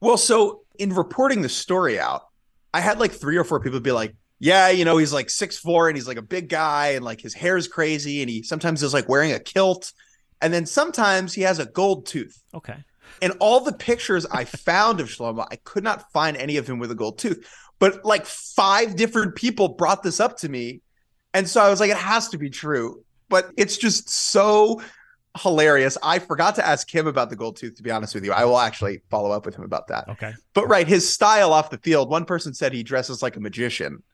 Well, so in reporting the story out, I had like three or four people be like, yeah, you know, he's like six four and he's like a big guy and like his hair is crazy and he sometimes is like wearing a kilt. And then sometimes he has a gold tooth. Okay. And all the pictures I found of Shlomo, I could not find any of him with a gold tooth. But like five different people brought this up to me. And so I was like, it has to be true. But it's just so hilarious. I forgot to ask him about the gold tooth, to be honest with you. I will actually follow up with him about that. Okay. But right, his style off the field, one person said he dresses like a magician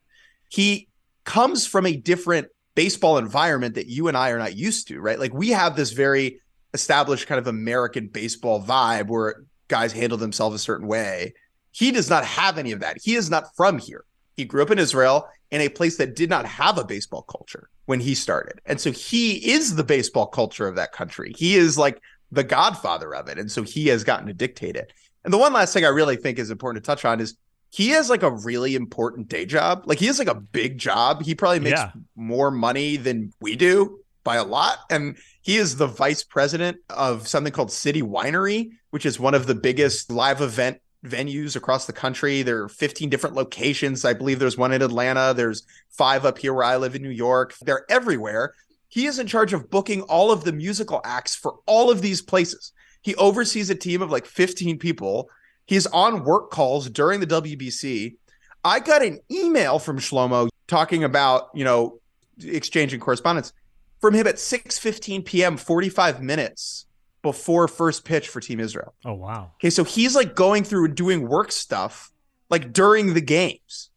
he comes from a different baseball environment that you and I are not used to, right? Like we have this very established kind of American baseball vibe where guys handle themselves a certain way. He does not have any of that. He is not from here. He grew up in Israel in a place that did not have a baseball culture when he started. And so he is the baseball culture of that country. He is like the godfather of it. And so he has gotten to dictate it. And the one last thing I really think is important to touch on is he has like a really important day job. Like he has like a big job. He probably makes yeah. more money than we do by a lot. And he is the vice president of something called City Winery, which is one of the biggest live event venues across the country. There are 15 different locations. I believe there's one in Atlanta. There's five up here where I live in New York. They're everywhere. He is in charge of booking all of the musical acts for all of these places. He oversees a team of like 15 people He's on work calls during the WBC. I got an email from Shlomo talking about, you know, exchanging correspondence from him at 6:15 p.m., 45 minutes before first pitch for Team Israel. Oh wow. Okay, so he's like going through and doing work stuff like during the games.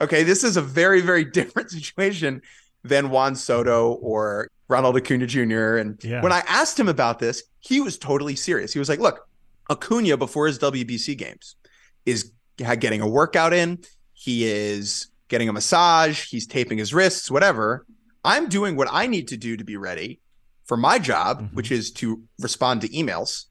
Okay, this is a very very different situation than Juan Soto or Ronald Acuña Jr. And Yeah. when I asked him about this, he was totally serious. He was like, "Look, Acuña before his WBC games is getting a workout in. He is getting a massage. He's taping his wrists, whatever. I'm doing what I need to do to be ready for my job, Mhm. which is to respond to emails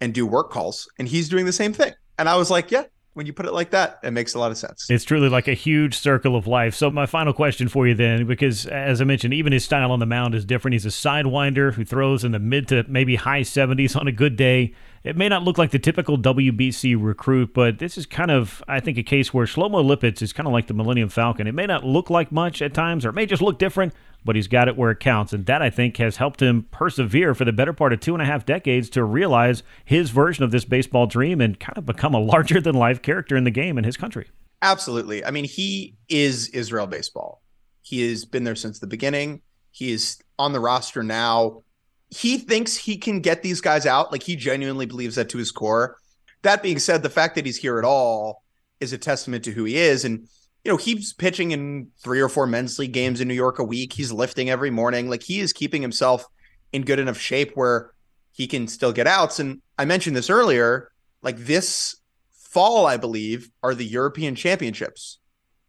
and do work calls. And he's doing the same thing. And I was like, yeah, when you put it like that, it makes a lot of sense. It's truly like a huge circle of life. So, my final question for you then, because as I mentioned, even his style on the mound is different. He's a sidewinder who throws in the mid to maybe high 70s on a good day. It may not look like the typical WBC recruit, but this is kind of, I think, a case where Shlomo Lipitz is kind of like the Millennium Falcon. It may not look like much at times, or it may just look different, but he's got it where it counts. And that, I think, has helped him persevere for the better part of two and a half decades to realize his version of this baseball dream and kind of become a larger than life character in the game in his country. Absolutely. I mean, he is Israel baseball. He has been there since the beginning. He is on the roster now. He thinks he can get these guys out. Like he genuinely believes that to his core. That being said, the fact that he's here at all is a testament to who he is. And, you know, he's pitching in three or four men's league games in New York a week. He's lifting every morning. Like he is keeping himself in good enough shape where he can still get outs. And I mentioned this earlier, like this fall, I believe, are the European championships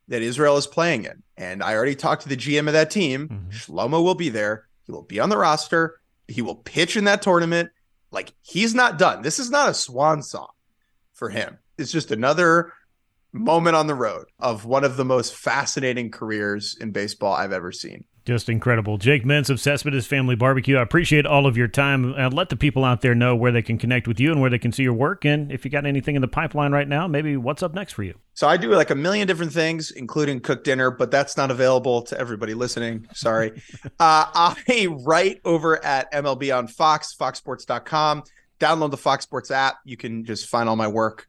that Israel is playing in. And I already talked to the GM of that team. Mhm. Shlomo will be there. He will be on the roster. He will pitch in that tournament. Like he's not done. This is not a swan song for him. It's just another moment on the road of one of the most fascinating careers in baseball I've ever seen. Just incredible. Jake Mintz of Cespedes Family Barbecue. I appreciate all of your time. Uh, let the people out there know where they can connect with you and where they can see your work. And if you got anything in the pipeline right now, maybe what's up next for you? So I do like a million different things, including cook dinner, but that's not available to everybody listening. Sorry. uh, I write over at MLB on Fox, foxsports.com. Download the Fox Sports app. You can just find all my work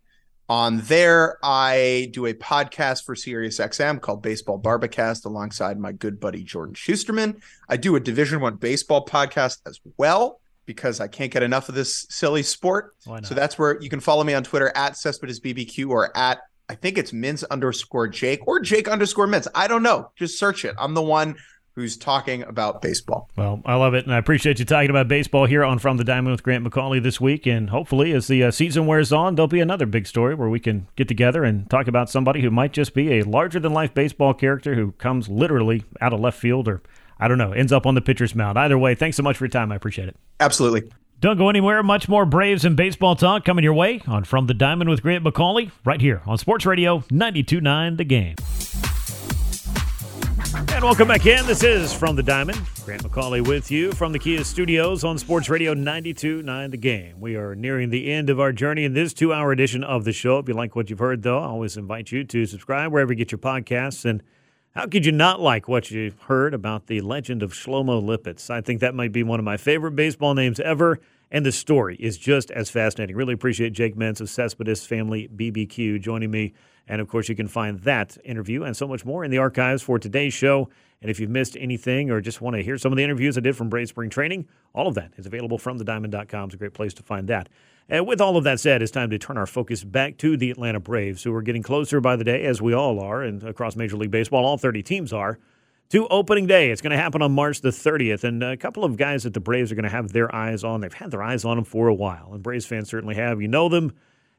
on there. I do a podcast for SiriusXM called Baseball Bar-B-Cast alongside my good buddy Jordan Shusterman. I do a Division One baseball podcast as well because I can't get enough of this silly sport. So that's where you can follow me on Twitter at Cespedes BBQ or at I think it's Mintz underscore Jake or Jake underscore Mintz. I don't know. Just search it. I'm the one who's talking about baseball. Well, I love it, and I appreciate you talking about baseball here on From the Diamond with Grant McAuley this week. And hopefully, as the uh, season wears on, there'll be another big story where we can get together and talk about somebody who might just be a larger than life baseball character who comes literally out of left field or, I don't know, ends up on the pitcher's mound. Either way, thanks so much for your time. I appreciate it. Absolutely. Don't go anywhere. Much more Braves and baseball talk coming your way on From the Diamond with Grant McAuley right here on Sports Radio 92.9 The Game. And welcome back in. This is From the Diamond. Grant McAuley with you from the Kia Studios on Sports Radio 92.9 The Game. We are nearing the end of our journey in this two-hour edition of the show. If you like what you've heard, though, I always invite you to subscribe wherever you get your podcasts. And how could you not like what you've heard about the legend of Shlomo Lipitz? I think that might be one of my favorite baseball names ever, and the story is just as fascinating. Really appreciate Jake Mintz of Cespedes Family BBQ joining me. And of course, you can find that interview and so much more in the archives for today's show. And if you've missed anything or just want to hear some of the interviews I did from Brave Spring Training, all of that is available from thediamond.com. It's a great place to find that. And with all of that said, it's time to turn our focus back to the Atlanta Braves, who are getting closer by the day, as we all are, and across Major League Baseball, all 30 teams are, to opening day. It's going to happen on March the 30th. And a couple of guys that the Braves are going to have their eyes on. They've had their eyes on them for a while, and Braves fans certainly have. You know them.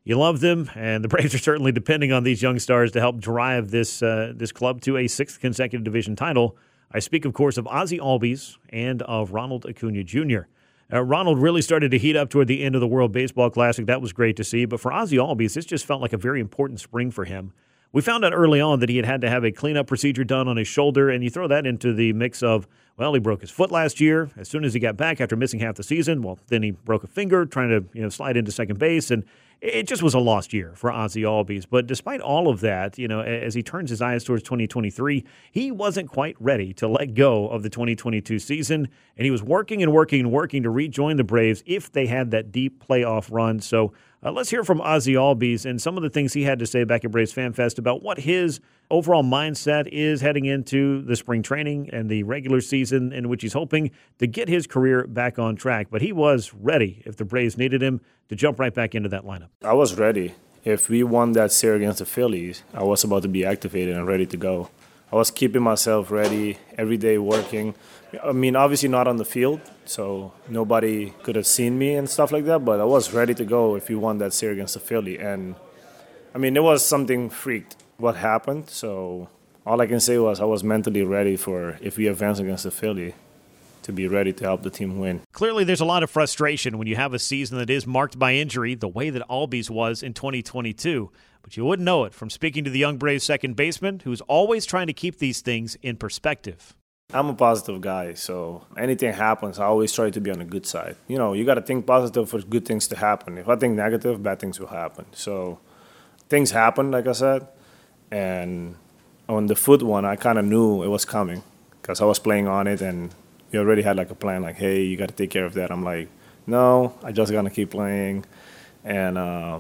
You love them, and the Braves are certainly depending on these young stars to help drive this uh, this club to a sixth consecutive division title. I speak, of course, of Ozzie Albies and of Ronald Acuña Jr. Uh, Ronald really started to heat up toward the end of the World Baseball Classic. That was great to see. But for Ozzie Albies, this just felt like a very important spring for him. We found out early on that he had had to have a cleanup procedure done on his shoulder, and you throw that into the mix of, well, he broke his foot last year. As soon as he got back after missing half the season, well, then he broke a finger trying to you know slide into second base, and it just was a lost year for Ozzie Albies. But despite all of that, you know, as he turns his eyes towards 2023, he wasn't quite ready to let go of the 2022 season, and he was working and working and working to rejoin the Braves if they had that deep playoff run. So uh, let's hear from Ozzie Albies and some of the things he had to say back at Braves Fan Fest about what his overall mindset is heading into the spring training and the regular season, in which he's hoping to get his career back on track. But he was ready if the Braves needed him to jump right back into that lineup. I was ready. If we won that series against the Phillies, I was about to be activated and ready to go. I was keeping myself ready every day working. I mean, obviously not on the field, so nobody could have seen me and stuff like that. But I was ready to go if we won that series against the Philly, and I mean, it was something freaked what happened. So all I can say was I was mentally ready for if we advance against the Philly to be ready to help the team win. Clearly, there's a lot of frustration when you have a season that is marked by injury, the way that Albies was in 2022. But you wouldn't know it from speaking to the young Braves second baseman, who's always trying to keep these things in perspective. I'm a positive guy, so anything happens, I always try to be on the good side. You know, you got to think positive for good things to happen. If I think negative, bad things will happen. So things happen, like I said, and on the foot one, I kind of knew it was coming because I was playing on it, and we already had like a plan, like, hey, you got to take care of that. I'm like, no, I just gotta keep playing, and uh,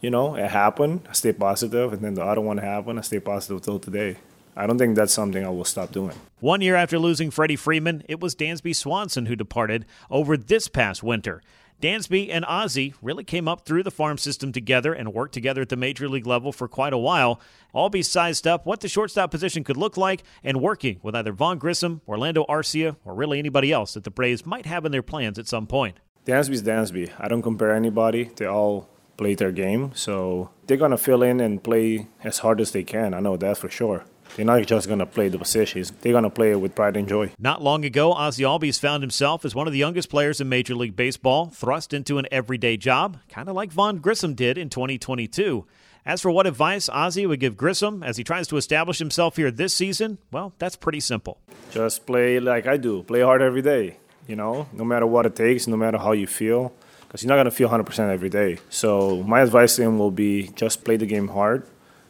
you know, it happened. I stay positive, and then the other one happened. I stay positive till today. I don't think that's something I will stop doing. One year after losing Freddie Freeman, it was Dansby Swanson who departed over this past winter. Dansby and Ozzie really came up through the farm system together and worked together at the major league level for quite a while. Albie sized up what the shortstop position could look like and working with either Vaughn Grissom, Orlando Arcia, or really anybody else that the Braves might have in their plans at some point. Dansby's Dansby. I don't compare anybody. They all play their game, so they're gonna fill in and play as hard as they can. I know that for sure. They're not just going to play the positions. They're going to play it with pride and joy. Not long ago, Ozzie Albies found himself as one of the youngest players in Major League Baseball, thrust into an everyday job, kind of like Vaughn Grissom did in 2022. As for what advice Ozzie would give Grissom as he tries to establish himself here this season, well, that's pretty simple. Just play like I do. Play hard every day, you know, no matter what it takes, no matter how you feel, because you're not going to feel 100% every day. So my advice to him will be just play the game hard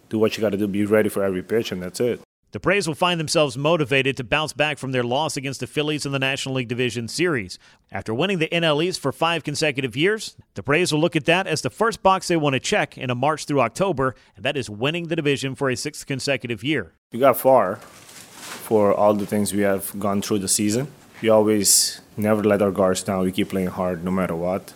do what you got to do, be ready for every pitch, and that's it. The Braves will find themselves motivated to bounce back from their loss against the Phillies in the National League Division Series. After winning the NL East for five consecutive years, the Braves will look at that as the first box they want to check in a March through October, and that is winning the division for a sixth consecutive year. We got far for all the things we have gone through the season. We always never let our guards down. We keep playing hard no matter what,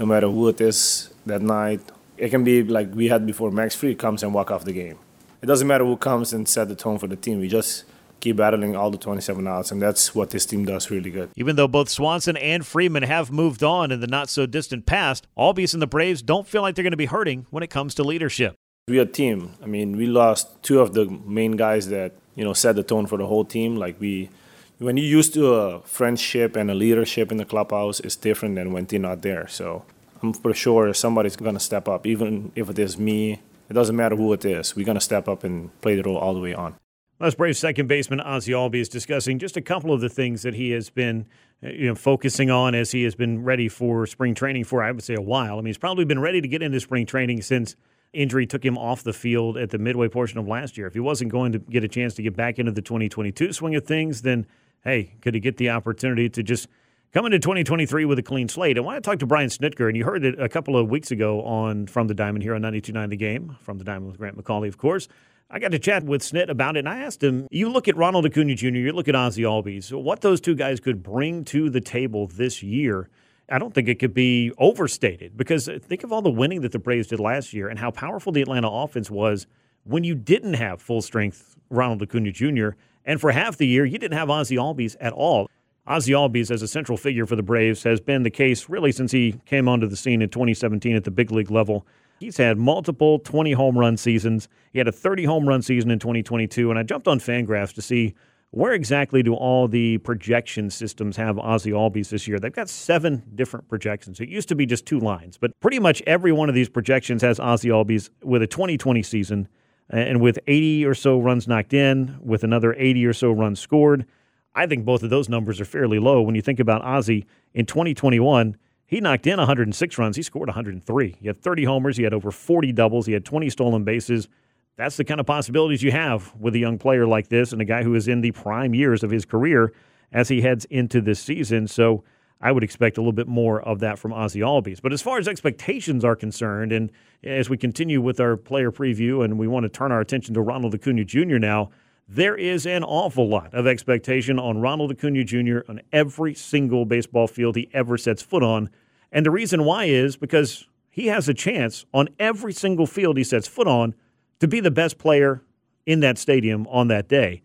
no matter who it is that night, it can be like we had before. Max Fried comes and walk off the game. It doesn't matter who comes and set the tone for the team. We just keep battling all the 27 outs, and that's what this team does really good. Even though both Swanson and Freeman have moved on in the not so distant past, Albies and the Braves don't feel like they're going to be hurting when it comes to leadership. We're a team. I mean, we lost two of the main guys that you know set the tone for the whole team. Like we, when you're used to a friendship and a leadership in the clubhouse, it's different than when they're not there. So I'm for sure somebody's going to step up, even if it is me. It doesn't matter who it is. We're going to step up and play the role all the way on. That's Braves second baseman Ozzie Albies discussing just a couple of the things that he has been uh, you know, focusing on as he has been ready for spring training for, I would say, a while. I mean, he's probably been ready to get into spring training since injury took him off the field at the midway portion of last year. If he wasn't going to get a chance to get back into the 2022 swing of things, then, hey, could he get the opportunity to just – come into 2023 with a clean slate. I want to talk to Brian Snitker, and you heard it a couple of weeks ago on From the Diamond here on 92.9 The Game, From the Diamond with Grant McAuley, of course. I got to chat with Snit about it, and I asked him, you look at Ronald Acuña Jr., you look at Ozzie Albies, what those two guys could bring to the table this year. I don't think it could be overstated because think of all the winning that the Braves did last year and how powerful the Atlanta offense was when you didn't have full strength Ronald Acuña Jr. And for half the year, you didn't have Ozzie Albies at all. Ozzie Albies as a central figure for the Braves has been the case really since he came onto the scene in 2017 at the big league level. He's had multiple 20 home run seasons. He had a 30 home run season in 2022, and I jumped on Fangraphs to see where exactly do all the projection systems have Ozzie Albies this year? They've got seven different projections. It used to be just two lines, but pretty much every one of these projections has Ozzie Albies with a 2020 season and with 80 or so runs knocked in, with another 80 or so runs scored. I think both of those numbers are fairly low when you think about Ozzie in 2021. He knocked in 106 runs. He scored 103. He had 30 homers. He had over 40 doubles. He had 20 stolen bases. That's the kind of possibilities you have with a young player like this and a guy who is in the prime years of his career as he heads into this season. So I would expect a little bit more of that from Ozzie Albies. But as far as expectations are concerned, and as we continue with our player preview and we want to turn our attention to Ronald Acuña Jr. now, there is an awful lot of expectation on Ronald Acuña Jr. on every single baseball field he ever sets foot on. And the reason why is because he has a chance on every single field he sets foot on to be the best player in that stadium on that day.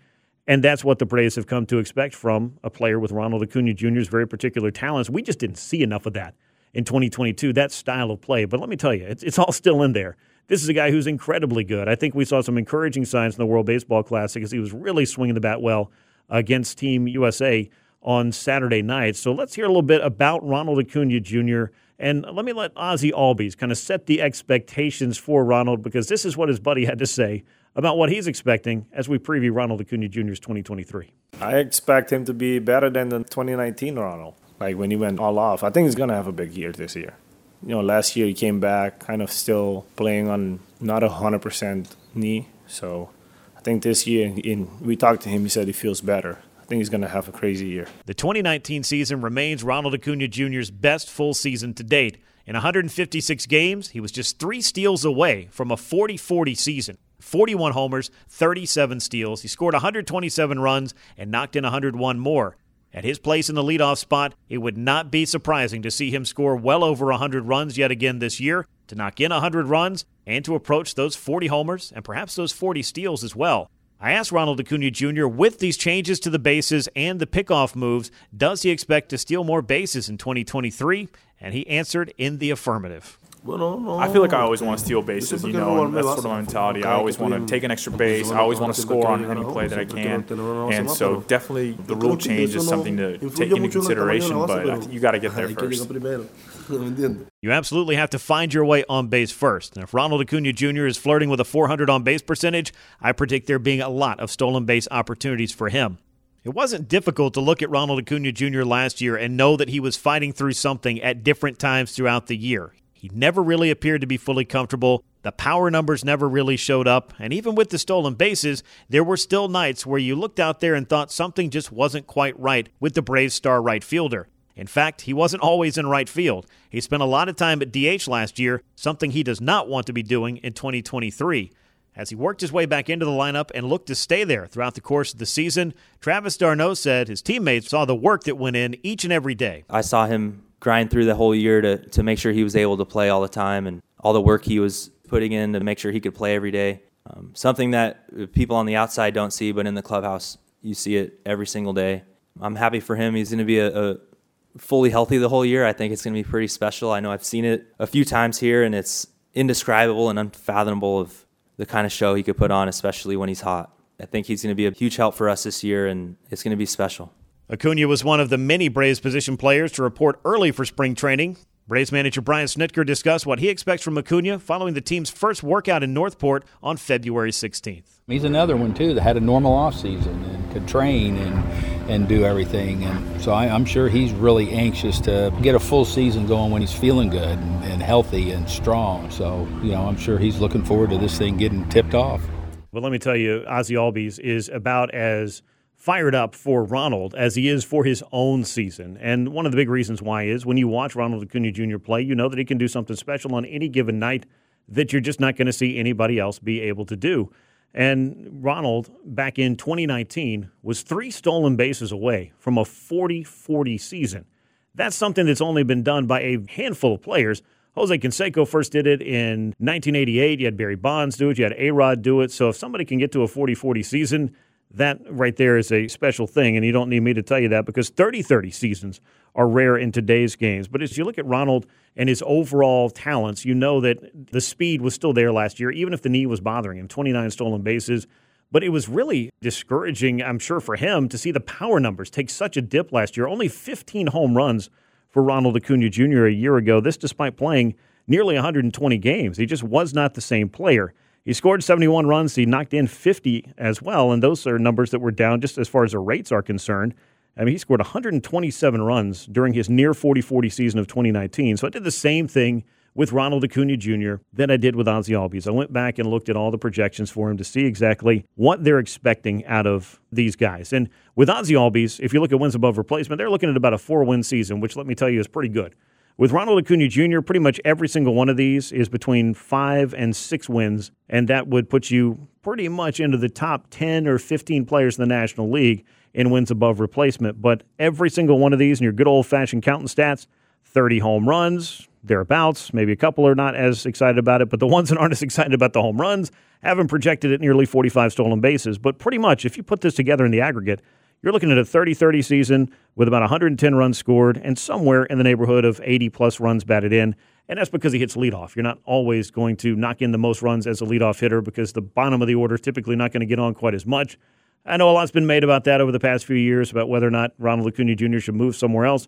And that's what the Braves have come to expect from a player with Ronald Acuña Jr.'s very particular talents. We just didn't see enough of that in 2022, that style of play. But let me tell you, it's, it's all still in there. This is a guy who's incredibly good. I think we saw some encouraging signs in the World Baseball Classic as he was really swinging the bat well against Team USA on Saturday night. So let's hear a little bit about Ronald Acuña Jr. And let me let Ozzie Albies kind of set the expectations for Ronald because this is what his buddy had to say about what he's expecting as we preview Ronald Acuña Jr.'s 2023. I expect him to be better than the 2019 Ronald, like when he went all off. I think he's going to have a big year this year you know, last year he came back kind of still playing on not a 100% knee. So I think this year, in, we talked to him, he said he feels better. I think he's going to have a crazy year. The 2019 season remains Ronald Acuña Jr.'s best full season to date. In 156 games, he was just three steals away from a 40 40 season. 41 homers, 37 steals. He scored 127 runs and knocked in 101 more. At his place in the leadoff spot, it would not be surprising to see him score well over 100 runs yet again this year, to knock in 100 runs, and to approach those 40 homers and perhaps those 40 steals as well. I asked Ronald Acuña Jr., with these changes to the bases and the pickoff moves, does he expect to steal more bases in 2023? And he answered in the affirmative. I feel like I always want to steal bases, you know, and that's sort of my mentality. I always want to take an extra base. I always want to score on any play that I can. And so definitely the rule change is something to take into consideration, but you got to get there first. You absolutely have to find your way on base first. And if Ronald Acuña Jr. is flirting with a 400 on base percentage, I predict there being a lot of stolen base opportunities for him. It wasn't difficult to look at Ronald Acuña Jr. last year and know that he was fighting through something at different times throughout the year. He never really appeared to be fully comfortable. The power numbers never really showed up. And even with the stolen bases, there were still nights where you looked out there and thought something just wasn't quite right with the Braves star right fielder. In fact, he wasn't always in right field. He spent a lot of time at DH last year, something he does not want to be doing in 2023. As he worked his way back into the lineup and looked to stay there throughout the course of the season, Travis d'Arnaud said his teammates saw the work that went in each and every day. I saw him grind through the whole year to, to make sure he was able to play all the time and all the work he was putting in to make sure he could play every day. Um, something that people on the outside don't see, but in the clubhouse, you see it every single day. I'm happy for him. He's going to be a, a fully healthy the whole year. I think it's going to be pretty special. I know I've seen it a few times here, and it's indescribable and unfathomable of the kind of show he could put on, especially when he's hot. I think he's going to be a huge help for us this year, and it's going to be special. Acuña was one of the many Braves position players to report early for spring training. Braves manager Brian Snitker discussed what he expects from Acuña following the team's first workout in North Port on February 16th. He's another one too that had a normal offseason and could train and and do everything, and so I, am sure he's really anxious to get a full season going when he's feeling good and, and healthy and strong. So you know, I'm sure he's looking forward to this thing getting tipped off. Well, let me tell you, Ozzie Albies is about as fired up for Ronald as he is for his own season. And one of the big reasons why is when you watch Ronald Acuña Jr. play, you know that he can do something special on any given night that you're just not going to see anybody else be able to do. And Ronald, back in 2019, was three stolen bases away from a 40 40 season. That's something that's only been done by a handful of players. Jose Canseco first did it in 1988. You had Barry Bonds do it. You had A Rod do it. So if somebody can get to a 40 40 season, that right there is a special thing, and you don't need me to tell you that because 30 30 seasons are rare in today's games. But as you look at Ronald and his overall talents, you know that the speed was still there last year, even if the knee was bothering him 29 stolen bases. But it was really discouraging, I'm sure, for him to see the power numbers take such a dip last year. Only 15 home runs for Ronald Acuña Jr. a year ago, this despite playing nearly 120 games. He just was not the same player. He scored 71 runs. He knocked in 50 as well, and those are numbers that were down just as far as the rates are concerned. I mean, he scored 127 runs during his near 40 40 season of 2019. So I did the same thing with Ronald Acuña Jr. that I did with Ozzie Albies. I went back and looked at all the projections for him to see exactly what they're expecting out of these guys. And with Ozzie Albies, if you look at wins above replacement, they're looking at about a four win season, which let me tell you is pretty good. With Ronald Acuña Jr., pretty much every single one of these is between five and six wins, and that would put you pretty much into the top 10 or 15 players in the National League in wins above replacement. But every single one of these in your good old fashioned counting stats 30 home runs, thereabouts. Maybe a couple are not as excited about it, but the ones that aren't as excited about the home runs haven't projected at nearly 45 stolen bases. But pretty much, if you put this together in the aggregate, you're looking at a 30 30 season with about 110 runs scored and somewhere in the neighborhood of 80 plus runs batted in. And that's because he hits leadoff. You're not always going to knock in the most runs as a leadoff hitter because the bottom of the order is typically not going to get on quite as much. I know a lot's been made about that over the past few years about whether or not Ronald Acuña Jr. should move somewhere else.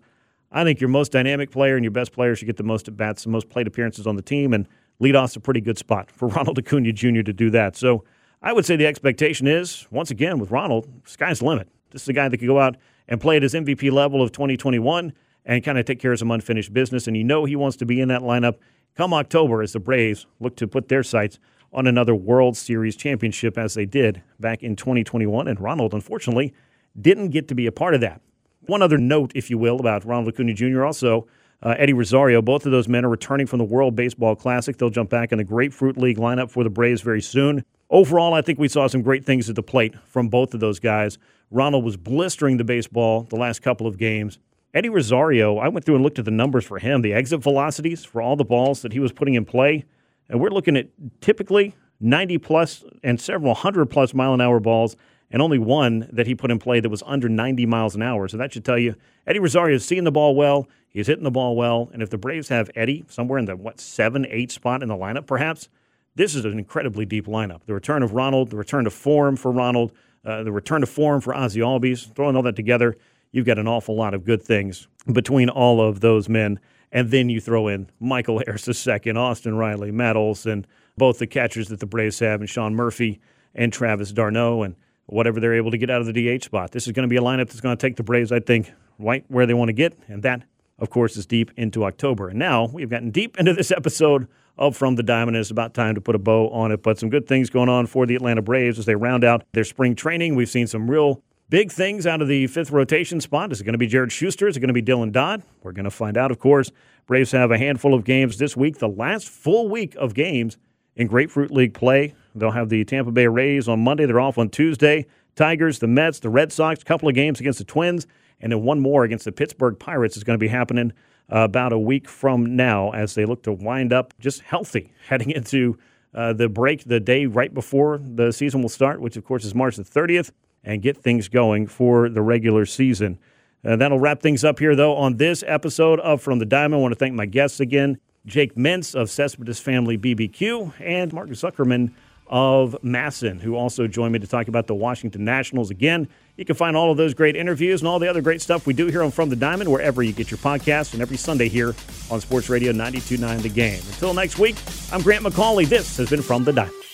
I think your most dynamic player and your best player should get the most at bats, the most plate appearances on the team, and leadoff's a pretty good spot for Ronald Acuña Jr. to do that. So I would say the expectation is, once again, with Ronald, sky's the limit. This is a guy that could go out and play at his MVP level of 2021 and kind of take care of some unfinished business. And you know he wants to be in that lineup come October as the Braves look to put their sights on another World Series championship as they did back in 2021. And Ronald, unfortunately, didn't get to be a part of that. One other note, if you will, about Ronald Acuña Jr. also, uh, Eddie Rosario. Both of those men are returning from the World Baseball Classic. They'll jump back in the Grapefruit League lineup for the Braves very soon. Overall, I think we saw some great things at the plate from both of those guys. Ronald was blistering the baseball the last couple of games. Eddie Rosario, I went through and looked at the numbers for him, the exit velocities for all the balls that he was putting in play. And we're looking at typically 90 plus and several hundred plus mile an hour balls and only one that he put in play that was under 90 miles an hour. So that should tell you Eddie Rosario is seeing the ball well. He's hitting the ball well. And if the Braves have Eddie somewhere in the, what, seven, eight spot in the lineup, perhaps, this is an incredibly deep lineup. The return of Ronald, the return to form for Ronald, uh, the return to form for Ozzie Albies, throwing all that together, you've got an awful lot of good things between all of those men. And then you throw in Michael Harris II, Austin Riley, Matt Olson, both the catchers that the Braves have, and Sean Murphy and Travis d'Arnaud. And whatever they're able to get out of the DH spot. This is going to be a lineup that's going to take the Braves, I think, right where they want to get, and that, of course, is deep into October. And now we've gotten deep into this episode of From the Diamond, and it's about time to put a bow on it. But some good things going on for the Atlanta Braves as they round out their spring training. We've seen some real big things out of the fifth rotation spot. Is it going to be Jared Schuster? Is it going to be Dylan Dodd? We're going to find out, of course. Braves have a handful of games this week, the last full week of games in Grapefruit League play. They'll have the Tampa Bay Rays on Monday. They're off on Tuesday. Tigers, the Mets, the Red Sox, a couple of games against the Twins, and then one more against the Pittsburgh Pirates is going to be happening about a week from now as they look to wind up just healthy heading into uh, the break the day right before the season will start, which of course is March the 30th, and get things going for the regular season. Uh, that'll wrap things up here, though, on this episode of From the Diamond. I want to thank my guests again Jake Mintz of Cespedes Family BBQ and Mark Zuckerman of MASN, who also joined me to talk about the Washington Nationals. Again, you can find all of those great interviews and all the other great stuff we do here on From the Diamond, wherever you get your podcast, and every Sunday here on Sports Radio 929 The Game. Until next week, I'm Grant McAuley. This has been From the Diamond.